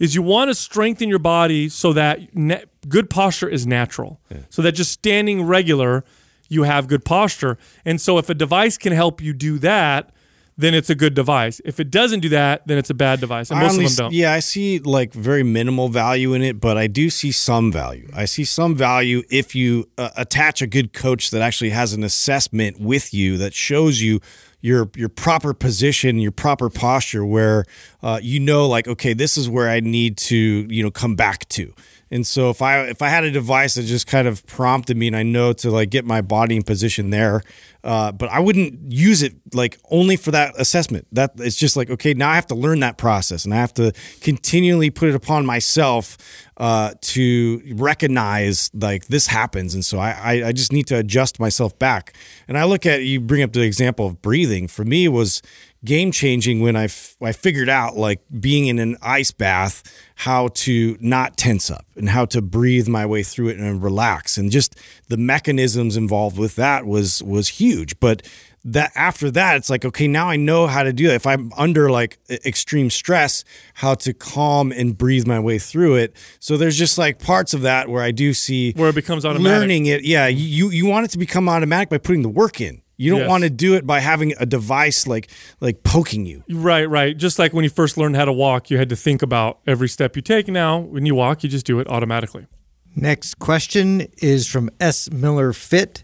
is you want to strengthen your body so that na- good posture is natural. So that just standing regular, you have good posture. And so if a device can help you do that, then it's a good device. If it doesn't do that, then it's a bad device. And most only of them don't. Yeah, I see like very minimal value in it, but I do see some value. I see some value if you uh, attach a good coach that actually has an assessment with you that shows you your your proper position, your proper posture, where uh, you know, like, okay, this is where I need to you know come back to. And so if I if I had a device that just kind of prompted me and I know to like get my body in position there, uh, but I wouldn't use it like only for that assessment. That it's just like okay, now I have to learn that process and I have to continually put it upon myself uh, to recognize like this happens, and so I, I I just need to adjust myself back. And I look at you bring up the example of breathing. For me, was game changing when I, f- I figured out like being in an ice bath how to not tense up and how to breathe my way through it and relax and just the mechanisms involved with that was was huge but that after that it's like okay now I know how to do it if I'm under like extreme stress how to calm and breathe my way through it so there's just like parts of that where I do see Where it becomes automatic. learning it yeah you you want it to become automatic by putting the work in you don't Yes. want to do it by having a device like like poking you. Right, right. Just like when you first learned how to walk, you had to think about every step you take. Now, when you walk, you just do it automatically. Next question is from S. Miller Fit.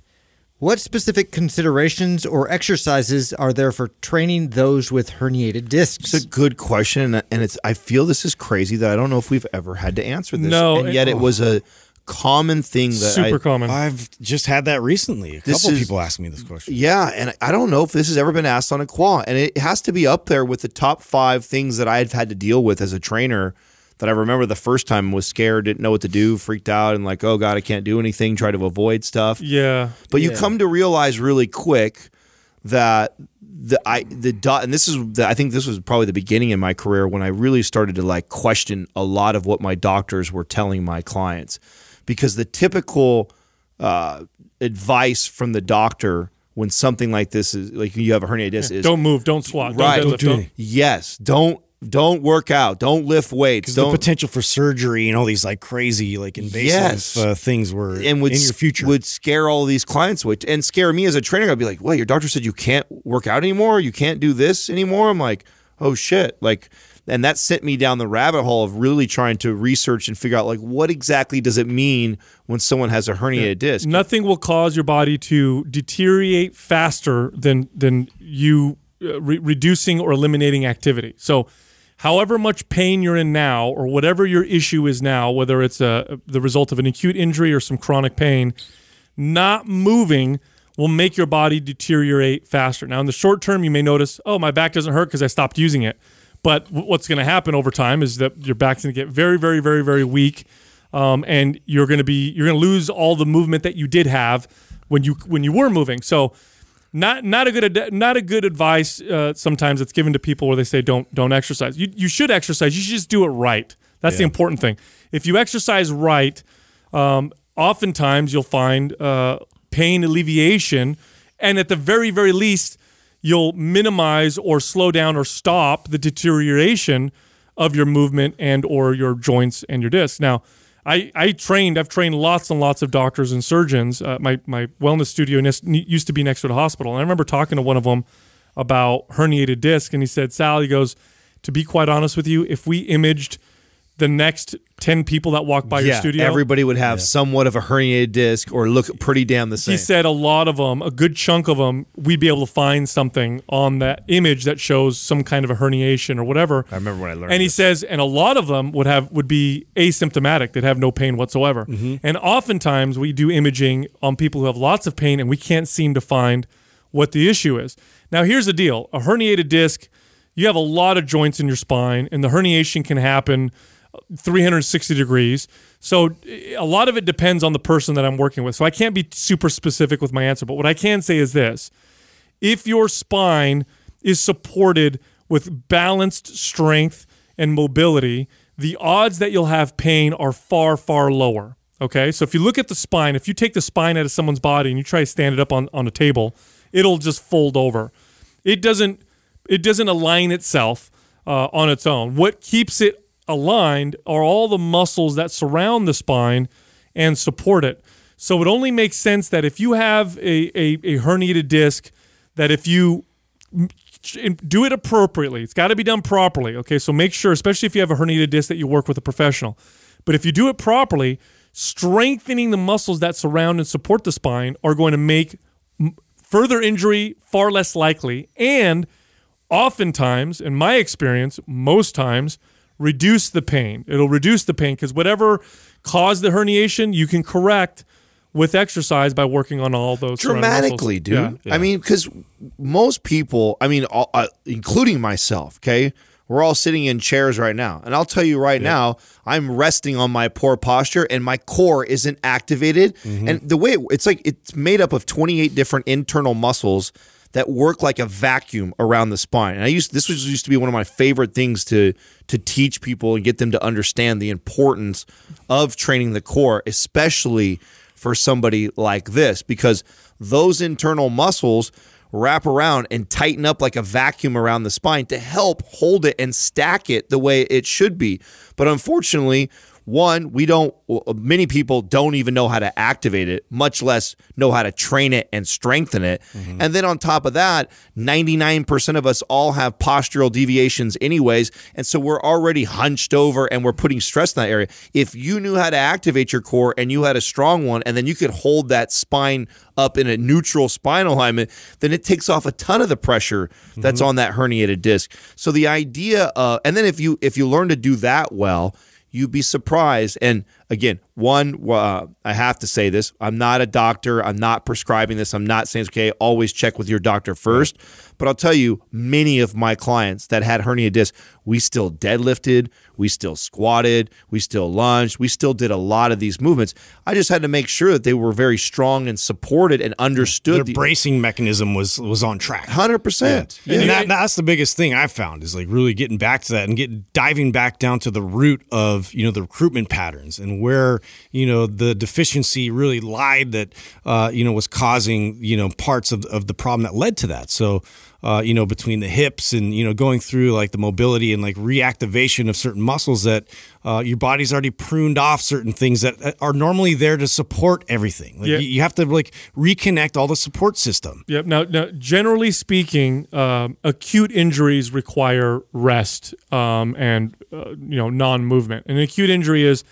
What specific considerations or exercises are there for training those with herniated discs? It's a good question, and- and it's. I feel this is crazy that I don't know if we've ever had to answer this. No, and it- yet it was a common thing that Super I, common. I've just had that recently. A This couple is- people ask me this question. Yeah, and I don't know if this has ever been asked on a Quah, and it has to be up there with the top five things that I've had to deal with as a trainer. That I remember the first time was scared, didn't know what to do, freaked out, and like, oh god, I can't do anything. Try to avoid stuff. yeah. But you come to realize really quick that the I the dot and this is the, I think this was probably the beginning in my career when I really started to like question a lot of what my doctors were telling my clients because the typical uh, advice from the doctor when something like this is like you have a herniated disc is Don't move. Don't squat. Right. Don't Don't deadlift. do Don't, yes don't don't work out don't lift weights Because the don't potential for surgery and all these like crazy, like invasive Yes. uh, things were and would in your future. would scare all these clients away and scare me as a trainer. I'd be like, "Well, your doctor said you can't work out anymore. You can't do this anymore." I'm like, "Oh shit!" Like, and that sent me down the rabbit hole of really trying to research and figure out like what exactly does it mean when someone has a herniated disc. Nothing will cause your body to deteriorate faster than than you uh, re- reducing or eliminating activity. So however much pain you're in now or whatever your issue is now, whether it's a, the result of an acute injury or some chronic pain, not moving will make your body deteriorate faster. Now, in the short term, you may notice, oh, my back doesn't hurt because I stopped using it. But w- what's going to happen over time is that your back's going to get very, very, very, very weak, um, and you're going to be you're going to lose all the movement that you did have when you when you were moving. So, not not a good ad- not a good advice. Uh, sometimes it's given to people where they say don't don't exercise. You you should exercise. You should just do it right. That's the important thing. If you exercise right, um, oftentimes you'll find uh, pain alleviation, and at the very very least, you'll minimize or slow down or stop the deterioration of your movement and or your joints and your discs. Now, I, I trained. I've trained lots and lots of doctors and surgeons. Uh, my my wellness studio used to be next to the hospital, and I remember talking to one of them about herniated disc, and he said, "Sal, he goes, to be quite honest with you, if we imaged the next ten people that walk by your yeah, studio, everybody would have somewhat of a herniated disc or look pretty damn the same. He said a lot of them, a good chunk of them, we'd be able to find something on that image that shows some kind of a herniation or whatever. I remember when I learned And he this. says, and a lot of them would have would be asymptomatic. They'd have no pain whatsoever. Mm-hmm. And oftentimes we do imaging on people who have lots of pain, and we can't seem to find what the issue is. Now, here's the deal: a herniated disc. You have a lot of joints in your spine, and the herniation can happen 360 degrees. So a lot of it depends on the person that I'm working with. So I can't be super specific with my answer, but what I can say is this. If your spine is supported with balanced strength and mobility, the odds that you'll have pain are far far lower. Okay? So if you look at the spine, if you take the spine out of someone's body and you try to stand it up on on a table, it'll just fold over. It doesn't it doesn't align itself uh, on its own. What keeps it aligned are all the muscles that surround the spine and support it. So it only makes sense that if you have a, a, a herniated disc, that if you do it appropriately, it's got to be done properly. Okay, so make sure, especially if you have a herniated disc, that you work with a professional. But if you do it properly, strengthening the muscles that surround and support the spine are going to make further injury far less likely and oftentimes in my experience most times reduce the pain it'll reduce the pain because whatever caused the herniation you can correct with exercise by working on all those dramatically, dude. Yeah. I mean, because most people, I mean, all, uh, including myself, okay, we're all sitting in chairs right now, and I'll tell you right now, I'm resting on my poor posture, and my core isn't activated. And the way it, it's like it's made up of 28 different internal muscles that work like a vacuum around the spine. And I used this was used to be one of my favorite things to to teach people and get them to understand the importance of training the core, especially for somebody like this because those internal muscles wrap around and tighten up like a vacuum around the spine to help hold it and stack it the way it should be. But unfortunately, one, we don't, uh, many people don't even know how to activate it, much less know how to train it and strengthen it. Mm-hmm. And then on top of that, 99% of us all have postural deviations, anyways. And so we're already hunched over and we're putting stress in that area. If you knew how to activate your core and you had a strong one, and then you could hold that spine up in a neutral spinal alignment, then it takes off a ton of the pressure that's mm-hmm. on that herniated disc. So the idea, uh, and then if you if you learn to do that well, you'd be surprised. And again, one, uh, I have to say this: I'm not a doctor. I'm not prescribing this. I'm not saying it's okay. Always check with your doctor first. But I'll tell you, many of my clients that had hernia disc, we still deadlifted, we still squatted, we still lunged, we still did a lot of these movements. I just had to make sure that they were very strong and supported and Their understood the bracing mechanism was was on track. hundred percent. And that, that's the biggest thing I've found is like really getting back to that and get diving back down to the root of you know the recruitment patterns and where you know the deficiency really lied that uh, you know was causing you know parts of of the problem that led to that. So uh, you know between the hips and you know going through like the mobility and like reactivation of certain muscles that uh, your body's already pruned off certain things that are normally there to support everything. Like Yeah. you, have to like reconnect all the support system. Yep. Now, now generally speaking, um, acute injuries require rest um, and uh, you know non-movement. An acute injury is,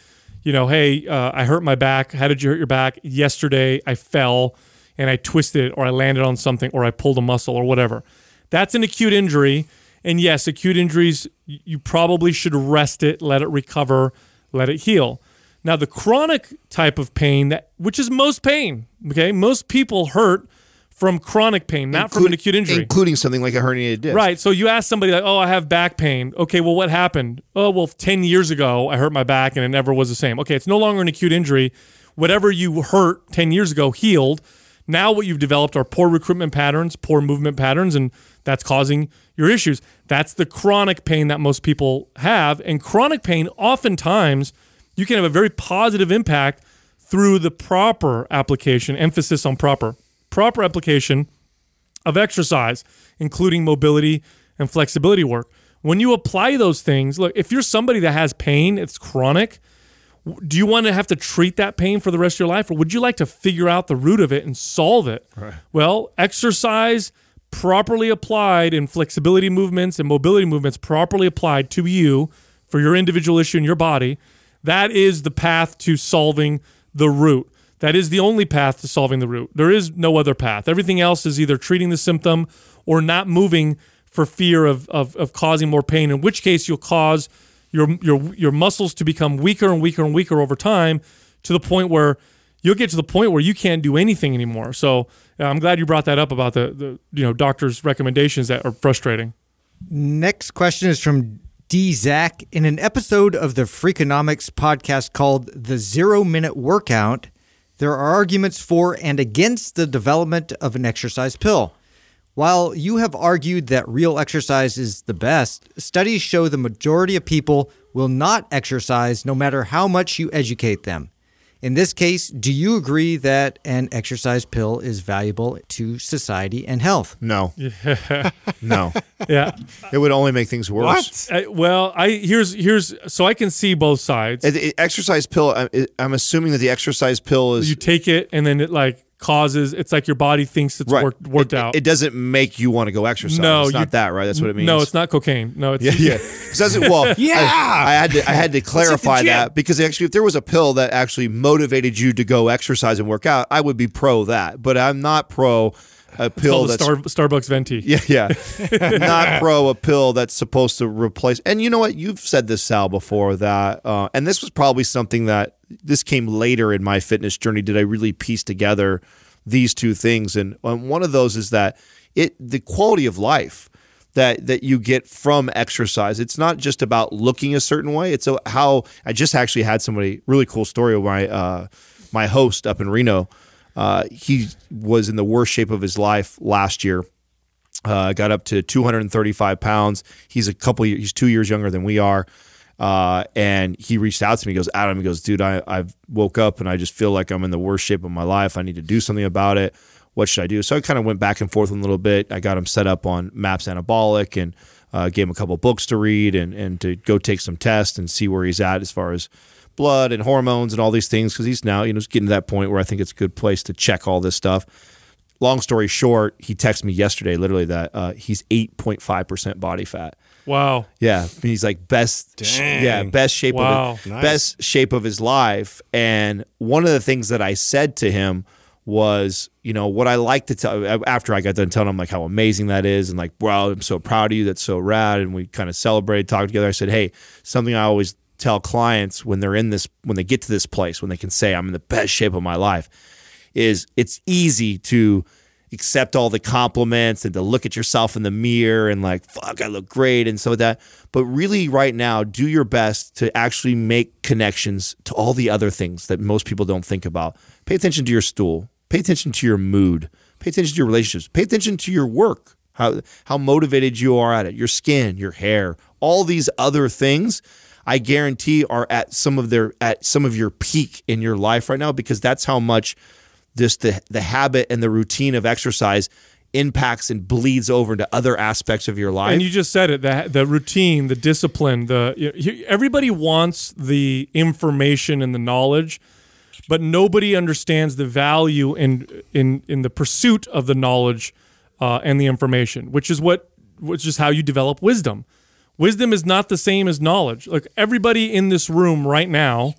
you know, hey, uh, I hurt my back. How did you hurt your back? Yesterday, I fell and I twisted it, or I landed on something, or I pulled a muscle, or whatever. That's an acute injury. And yes, acute injuries you probably should rest it, let it recover, let it heal. Now, the chronic type of pain, that which is most pain, okay, most people hurt from chronic pain, not from an acute injury. including something like a herniated disc. Right. So you ask somebody like, "Oh, I have back pain." Okay, well, what happened? Oh, well, ten years ago, I hurt my back and it never was the same. Okay, it's no longer an acute injury. Whatever you hurt ten years ago healed. Now, what you've developed are poor recruitment patterns, poor movement patterns, and that's causing your issues. That's the chronic pain that most people have, and chronic pain oftentimes you can have a very positive impact through the proper application. Emphasis on proper, proper application of exercise, including mobility and flexibility work. When you apply those things, look, if you're somebody that has pain, it's chronic, do you want to have to treat that pain for the rest of your life or would you like to figure out the root of it and solve it? Well, exercise properly applied in flexibility movements and mobility movements properly applied to you for your individual issue in your body, that is the path to solving the root. That is the only path to solving the root. There is no other path. Everything else is either treating the symptom or not moving for fear of, of, of causing more pain, in which case you'll cause your, your, your muscles to become weaker and weaker and weaker over time to the point where you'll get to the point where you can't do anything anymore. So uh, I'm glad you brought that up about the, the you know doctors' recommendations that are frustrating. Next question is from D. Zach. In an episode of the Freakonomics podcast called The Zero Minute Workout, there are arguments for and against the development of an exercise pill. While you have argued that real exercise is the best, studies show the majority of people will not exercise no matter how much you educate them. In this case, do you agree that an exercise pill is valuable to society and health? No. no. Yeah. It would only make things worse. Uh, well, I here's here's so I can see both sides. It- it- exercise pill. I- I'm assuming that the exercise pill is you take it and then it like causes it's like your body thinks it's worked worked It- out. It, doesn't make you want to go exercise. No, it's you- not that, right? That's what it means. No, it's not cocaine. No, it's Yeah, yeah. It doesn't. Well, Yeah. I, I had to. I had to clarify that because actually, if there was a pill that actually motivated you to go exercise and work out, I would be pro that. But I'm not pro a pill that's Star, Starbucks venti. yeah, yeah. Not pro a pill that's supposed to replace. And you know what? You've said this, Sal, before that, uh, and this was probably something that this came later in my fitness journey. Did I really piece together these two things? And um, one of those is that it the quality of life that that you get from exercise. It's not just about looking a certain way. It's a, how I just actually had somebody really cool story of my uh, my host up in Reno. Uh, he was in the worst shape of his life last year. Uh, got up to 235 pounds. He's a couple. Years, he's two years younger than we are. Uh, and he reached out to me. He goes, Adam. He goes, dude. I I've woke up and I just feel like I'm in the worst shape of my life. I need to do something about it. What should I do? So I kind of went back and forth a little bit. I got him set up on Maps Anabolic and uh, gave him a couple books to read and and to go take some tests and see where he's at as far as blood and hormones and all these things because he's now you know he's getting to that point where I think it's a good place to check all this stuff long story short, he texted me yesterday, literally that uh, he's eight point five percent body fat. Wow. Yeah, he's like best, Dang. yeah, best shape Wow. of his, Nice. best shape of his life. And one of the things that I said to him was, you know, what I like to tell after I got done telling him like how amazing that is, and like, wow, I'm so proud of you. That's so rad. And we kind of celebrated, talked together. I said, hey, something I always tell clients when they're in this, when they get to this place, when they can say I'm in the best shape of my life, is it's easy to accept all the compliments and to look at yourself in the mirror and like fuck I look great and so that. But really right now do your best to actually make connections to all the other things that most people don't think about. Pay attention to your stool. Pay attention to your mood. Pay attention to your relationships. Pay attention to your work how how motivated you are at it your skin your hair all these other things I guarantee are at some of their at some of your peak in your life right now because that's how much this the the habit and the routine of exercise impacts and bleeds over into other aspects of your life. And you just said it the the routine, the discipline, the you know, everybody wants the information and the knowledge, but nobody understands the value in in in the pursuit of the knowledge uh, and the information, which is what which is how you develop wisdom. Wisdom is not the same as knowledge. Like everybody in this room right now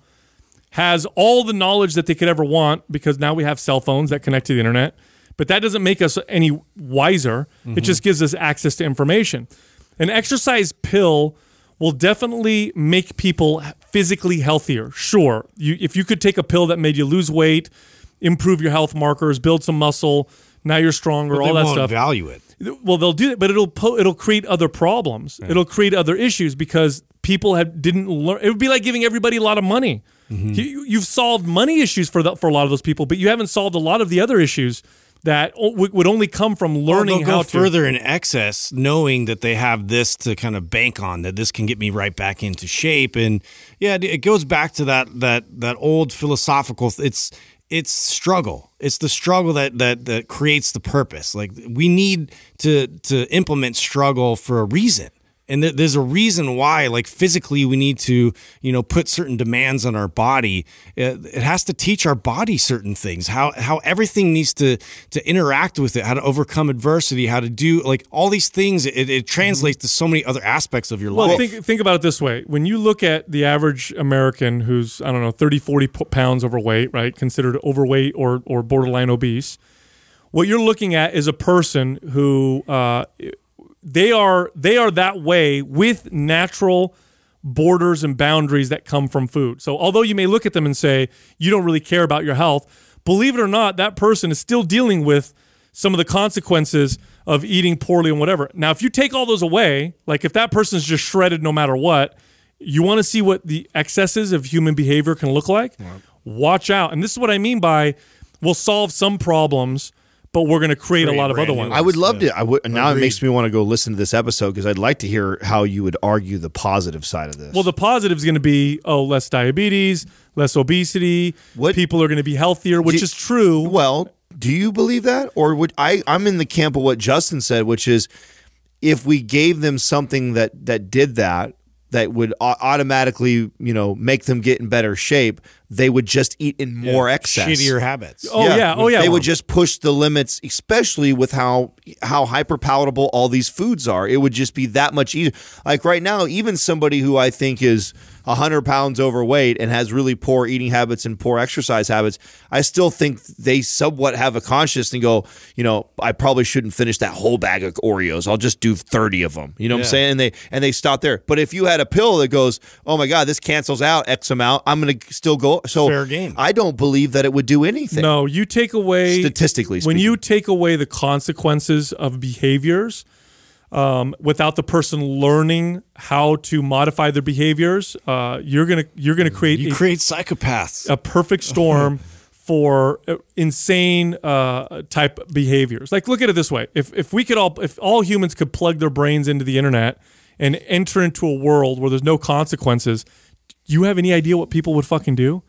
has all the knowledge that they could ever want because now we have cell phones that connect to the internet. But that doesn't make us any wiser. It mm-hmm. just gives us access to information. An exercise pill will definitely make people physically healthier. Sure, you, if you could take a pill that made you lose weight, improve your health markers, build some muscle, now you're stronger, all they that won't stuff. value it. Well, they'll do it, but it'll po- it'll create other problems. It'll create other issues because people have didn't learn. It would be like giving everybody a lot of money. Mm-hmm. You, you've solved money issues for the, for a lot of those people, but you haven't solved a lot of the other issues that would only come from learning they'll how go to. further in excess, knowing that they have this to kind of bank on. That this can get me right back into shape, and yeah, it- it goes back to that that that old philosophical. It's it's struggle. It's the struggle that that that creates the purpose. Like we need to to implement struggle for a reason. And th- there's a reason why, like physically, we need to, you know, put certain demands on our body. It, it has to teach our body certain things. How how everything needs to to interact with it. How to overcome adversity. How to do like all these things. It, it translates to so many other aspects of your life. Well, life. think, think about it this way. When you look at the average American who's, I don't know, 30, 40 pounds overweight, right? Considered overweight or, or borderline obese, what you're looking at is a person who uh, they are they are that way with natural borders and boundaries that come from food. So although you may look at them and say you don't really care about your health, believe it or not, that person is still dealing with some of the consequences of eating poorly and whatever. Now, if you take all those away, like if that person's just shredded no matter what, you want to see what the excesses of human behavior can look like? Watch out. And this is what I mean by we'll solve some problems, but we're going to create a lot of other ones. I would love to. I would now. It makes me want to go listen to this episode because I'd like to hear how you would argue the positive side of this. Well, the positive is going to be oh, less diabetes, less obesity. What- people are going to be healthier, which Do- is true. Well, do you believe that, or would I? I'm in the camp of what Justin said, which is if we gave them something that that did that, that would au- automatically, you know, make them get in better shape, they would just eat in more excess. shittier habits. Oh, yeah. Oh, yeah. They would just push the limits, especially with how how hyper palatable all these foods are. It would just be that much easier. Like right now, even somebody who I think is hundred pounds overweight and has really poor eating habits and poor exercise habits, I still think they somewhat have a conscience and go, you know, I probably shouldn't finish that whole bag of Oreos. I'll just do thirty of them. You know what I'm saying? And they and they stop there. But if you had a pill that goes, oh my god, this cancels out X amount, I'm going to still go. So Fair game. I don't believe that it would do anything. No, you take away Statistically when you take away the consequences of behaviors um, without the person learning how to modify their behaviors, uh, you're gonna you're gonna create You a, create psychopaths. a perfect storm for uh, insane uh, type behaviors. Like, look at it this way: if if we could all if all humans could plug their brains into the internet and enter into a world where there's no consequences, do you have any idea what people would fucking do?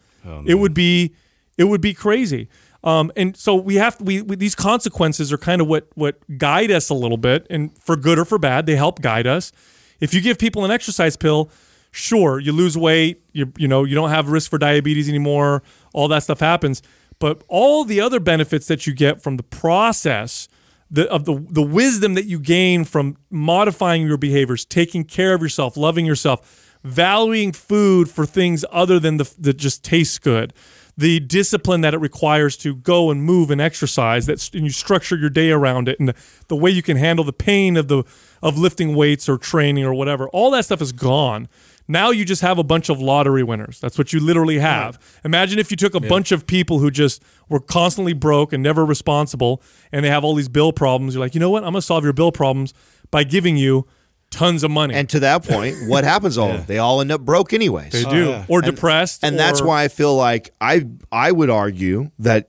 it would be it would be crazy. Um, and so we have we, we these consequences are kind of what what guide us a little bit, and for good or for bad, they help guide us. If you give people an exercise pill, sure, you lose weight, you you know you don't have risk for diabetes anymore, all that stuff happens. But all the other benefits that you get from the process the, of the the wisdom that you gain from modifying your behaviors, taking care of yourself, loving yourself, valuing food for things other than the that just tastes good, the discipline that it requires to go and move and exercise, that and you structure your day around it, and the, the way you can handle the pain of the of lifting weights or training or whatever, all that stuff is gone. Now you just have a bunch of lottery winners. That's what you literally have. Imagine if you took a bunch of people who just were constantly broke and never responsible, and they have all these bill problems. You're like, you know what? I'm gonna solve your bill problems by giving you tons of money. And to that point, what happens? All they all end up broke anyways. they do, yeah. or depressed, and that's why I feel like I I would argue that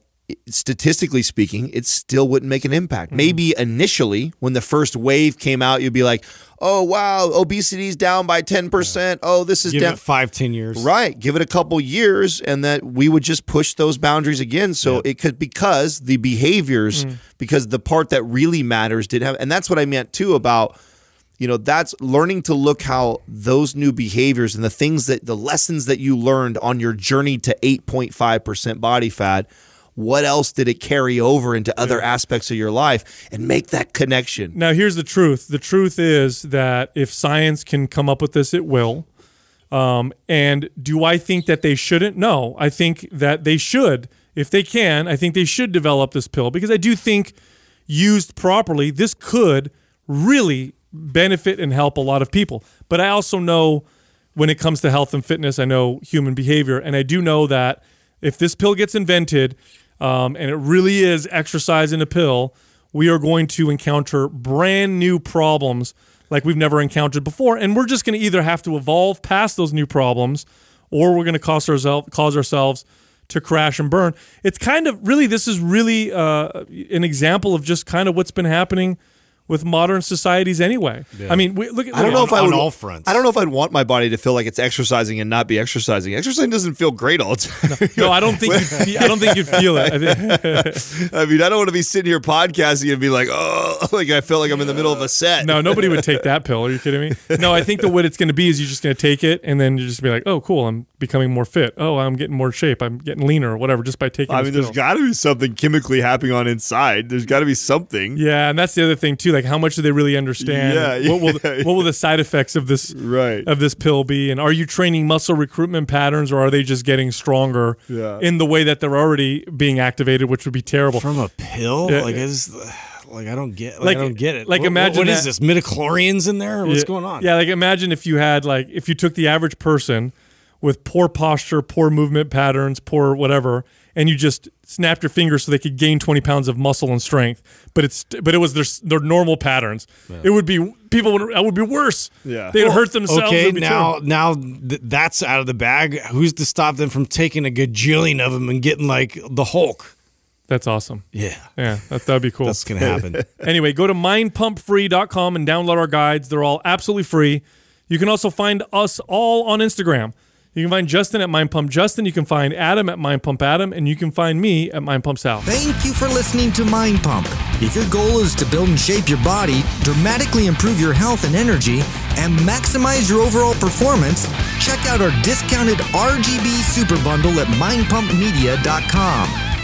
statistically speaking, it still wouldn't make an impact. Mm-hmm. Maybe initially, when the first wave came out, you'd be like, "Oh wow, obesity's down by ten percent. Oh, this is Give down." it five, ten years. Right. Give it a couple years and that we would just push those boundaries again. So it could because the behaviors, Mm. because the part that really matters didn't have and that's what I meant too about you know, that's learning to look how those new behaviors and the things that the lessons that you learned on your journey to 8.5% body fat, what else did it carry over into other aspects of your life and make that connection? Now, here's the truth. The truth is that if science can come up with this, it will. Um, and do I think that they shouldn't? No, I think that they should. If they can, I think they should develop this pill because I do think used properly, this could really benefit and help a lot of people. But I also know when it comes to health and fitness, I know human behavior, and I do know that if this pill gets invented um, and it really is exercise in a pill, we are going to encounter brand new problems like we've never encountered before, and we're just going to either have to evolve past those new problems, or we're going to cause ourselves cause ourselves to crash and burn. It's kind of really this is really uh, an example of just kind of what's been happening with modern societies anyway. I mean, we, look at I don't know on- if I on would. all fronts. I don't know if I'd want my body to feel like it's exercising and not be exercising. Exercising doesn't feel great all the time. No, I don't think you, I don't think you'd feel it. I think, I mean, I don't want to be sitting here podcasting and be like, oh, like I feel like I'm in the middle of a set. no, nobody would take that pill. Are you kidding me? No, I think the what it's going to be is you're just going to take it and then you just be like, oh, cool, I'm becoming more fit. Oh, I'm getting more shape. I'm getting leaner or whatever just by taking. It. I this mean, there's pill. got to be something chemically happening on inside. There's got to be something. Yeah, and that's the other thing too. Like, how much do they really understand? Yeah, what will yeah, what will the side effects of this Right. of this pill be? And are you training muscle recruitment patterns, or are they just getting stronger Yeah. in the way that they're already being activated, which would be terrible? from a pill. Yeah. like I just, like I don't get. Like, Like- I don't get it. like, What- imagine what is that- this? Midichlorians in there? What's Yeah. going on? Yeah, like imagine if you had like if you took the average person with poor posture, poor movement patterns, poor whatever, and you just snapped your fingers so they could gain twenty pounds of muscle and strength, but it's but it was their their normal patterns. It would be people would that would be worse. Yeah. they'd hurt themselves. Okay, now terrible. now th- that's out of the bag. Who's to stop them from taking a gajillion of them and getting like the Hulk? that's awesome. Yeah, Yeah, that that'd be cool. that's gonna happen. anyway, go to mindpumpfree.com and download our guides. They're all absolutely free. You can also find us all on Instagram. You can find Justin at Mind Pump Justin. You can find Adam at Mind Pump Adam, and you can find me at Mind Pump Sal. Thank you for listening to Mind Pump. If your goal is to build and shape your body, dramatically improve your health and energy, and maximize your overall performance, check out our discounted RGB Super Bundle at mindpumpmedia.com.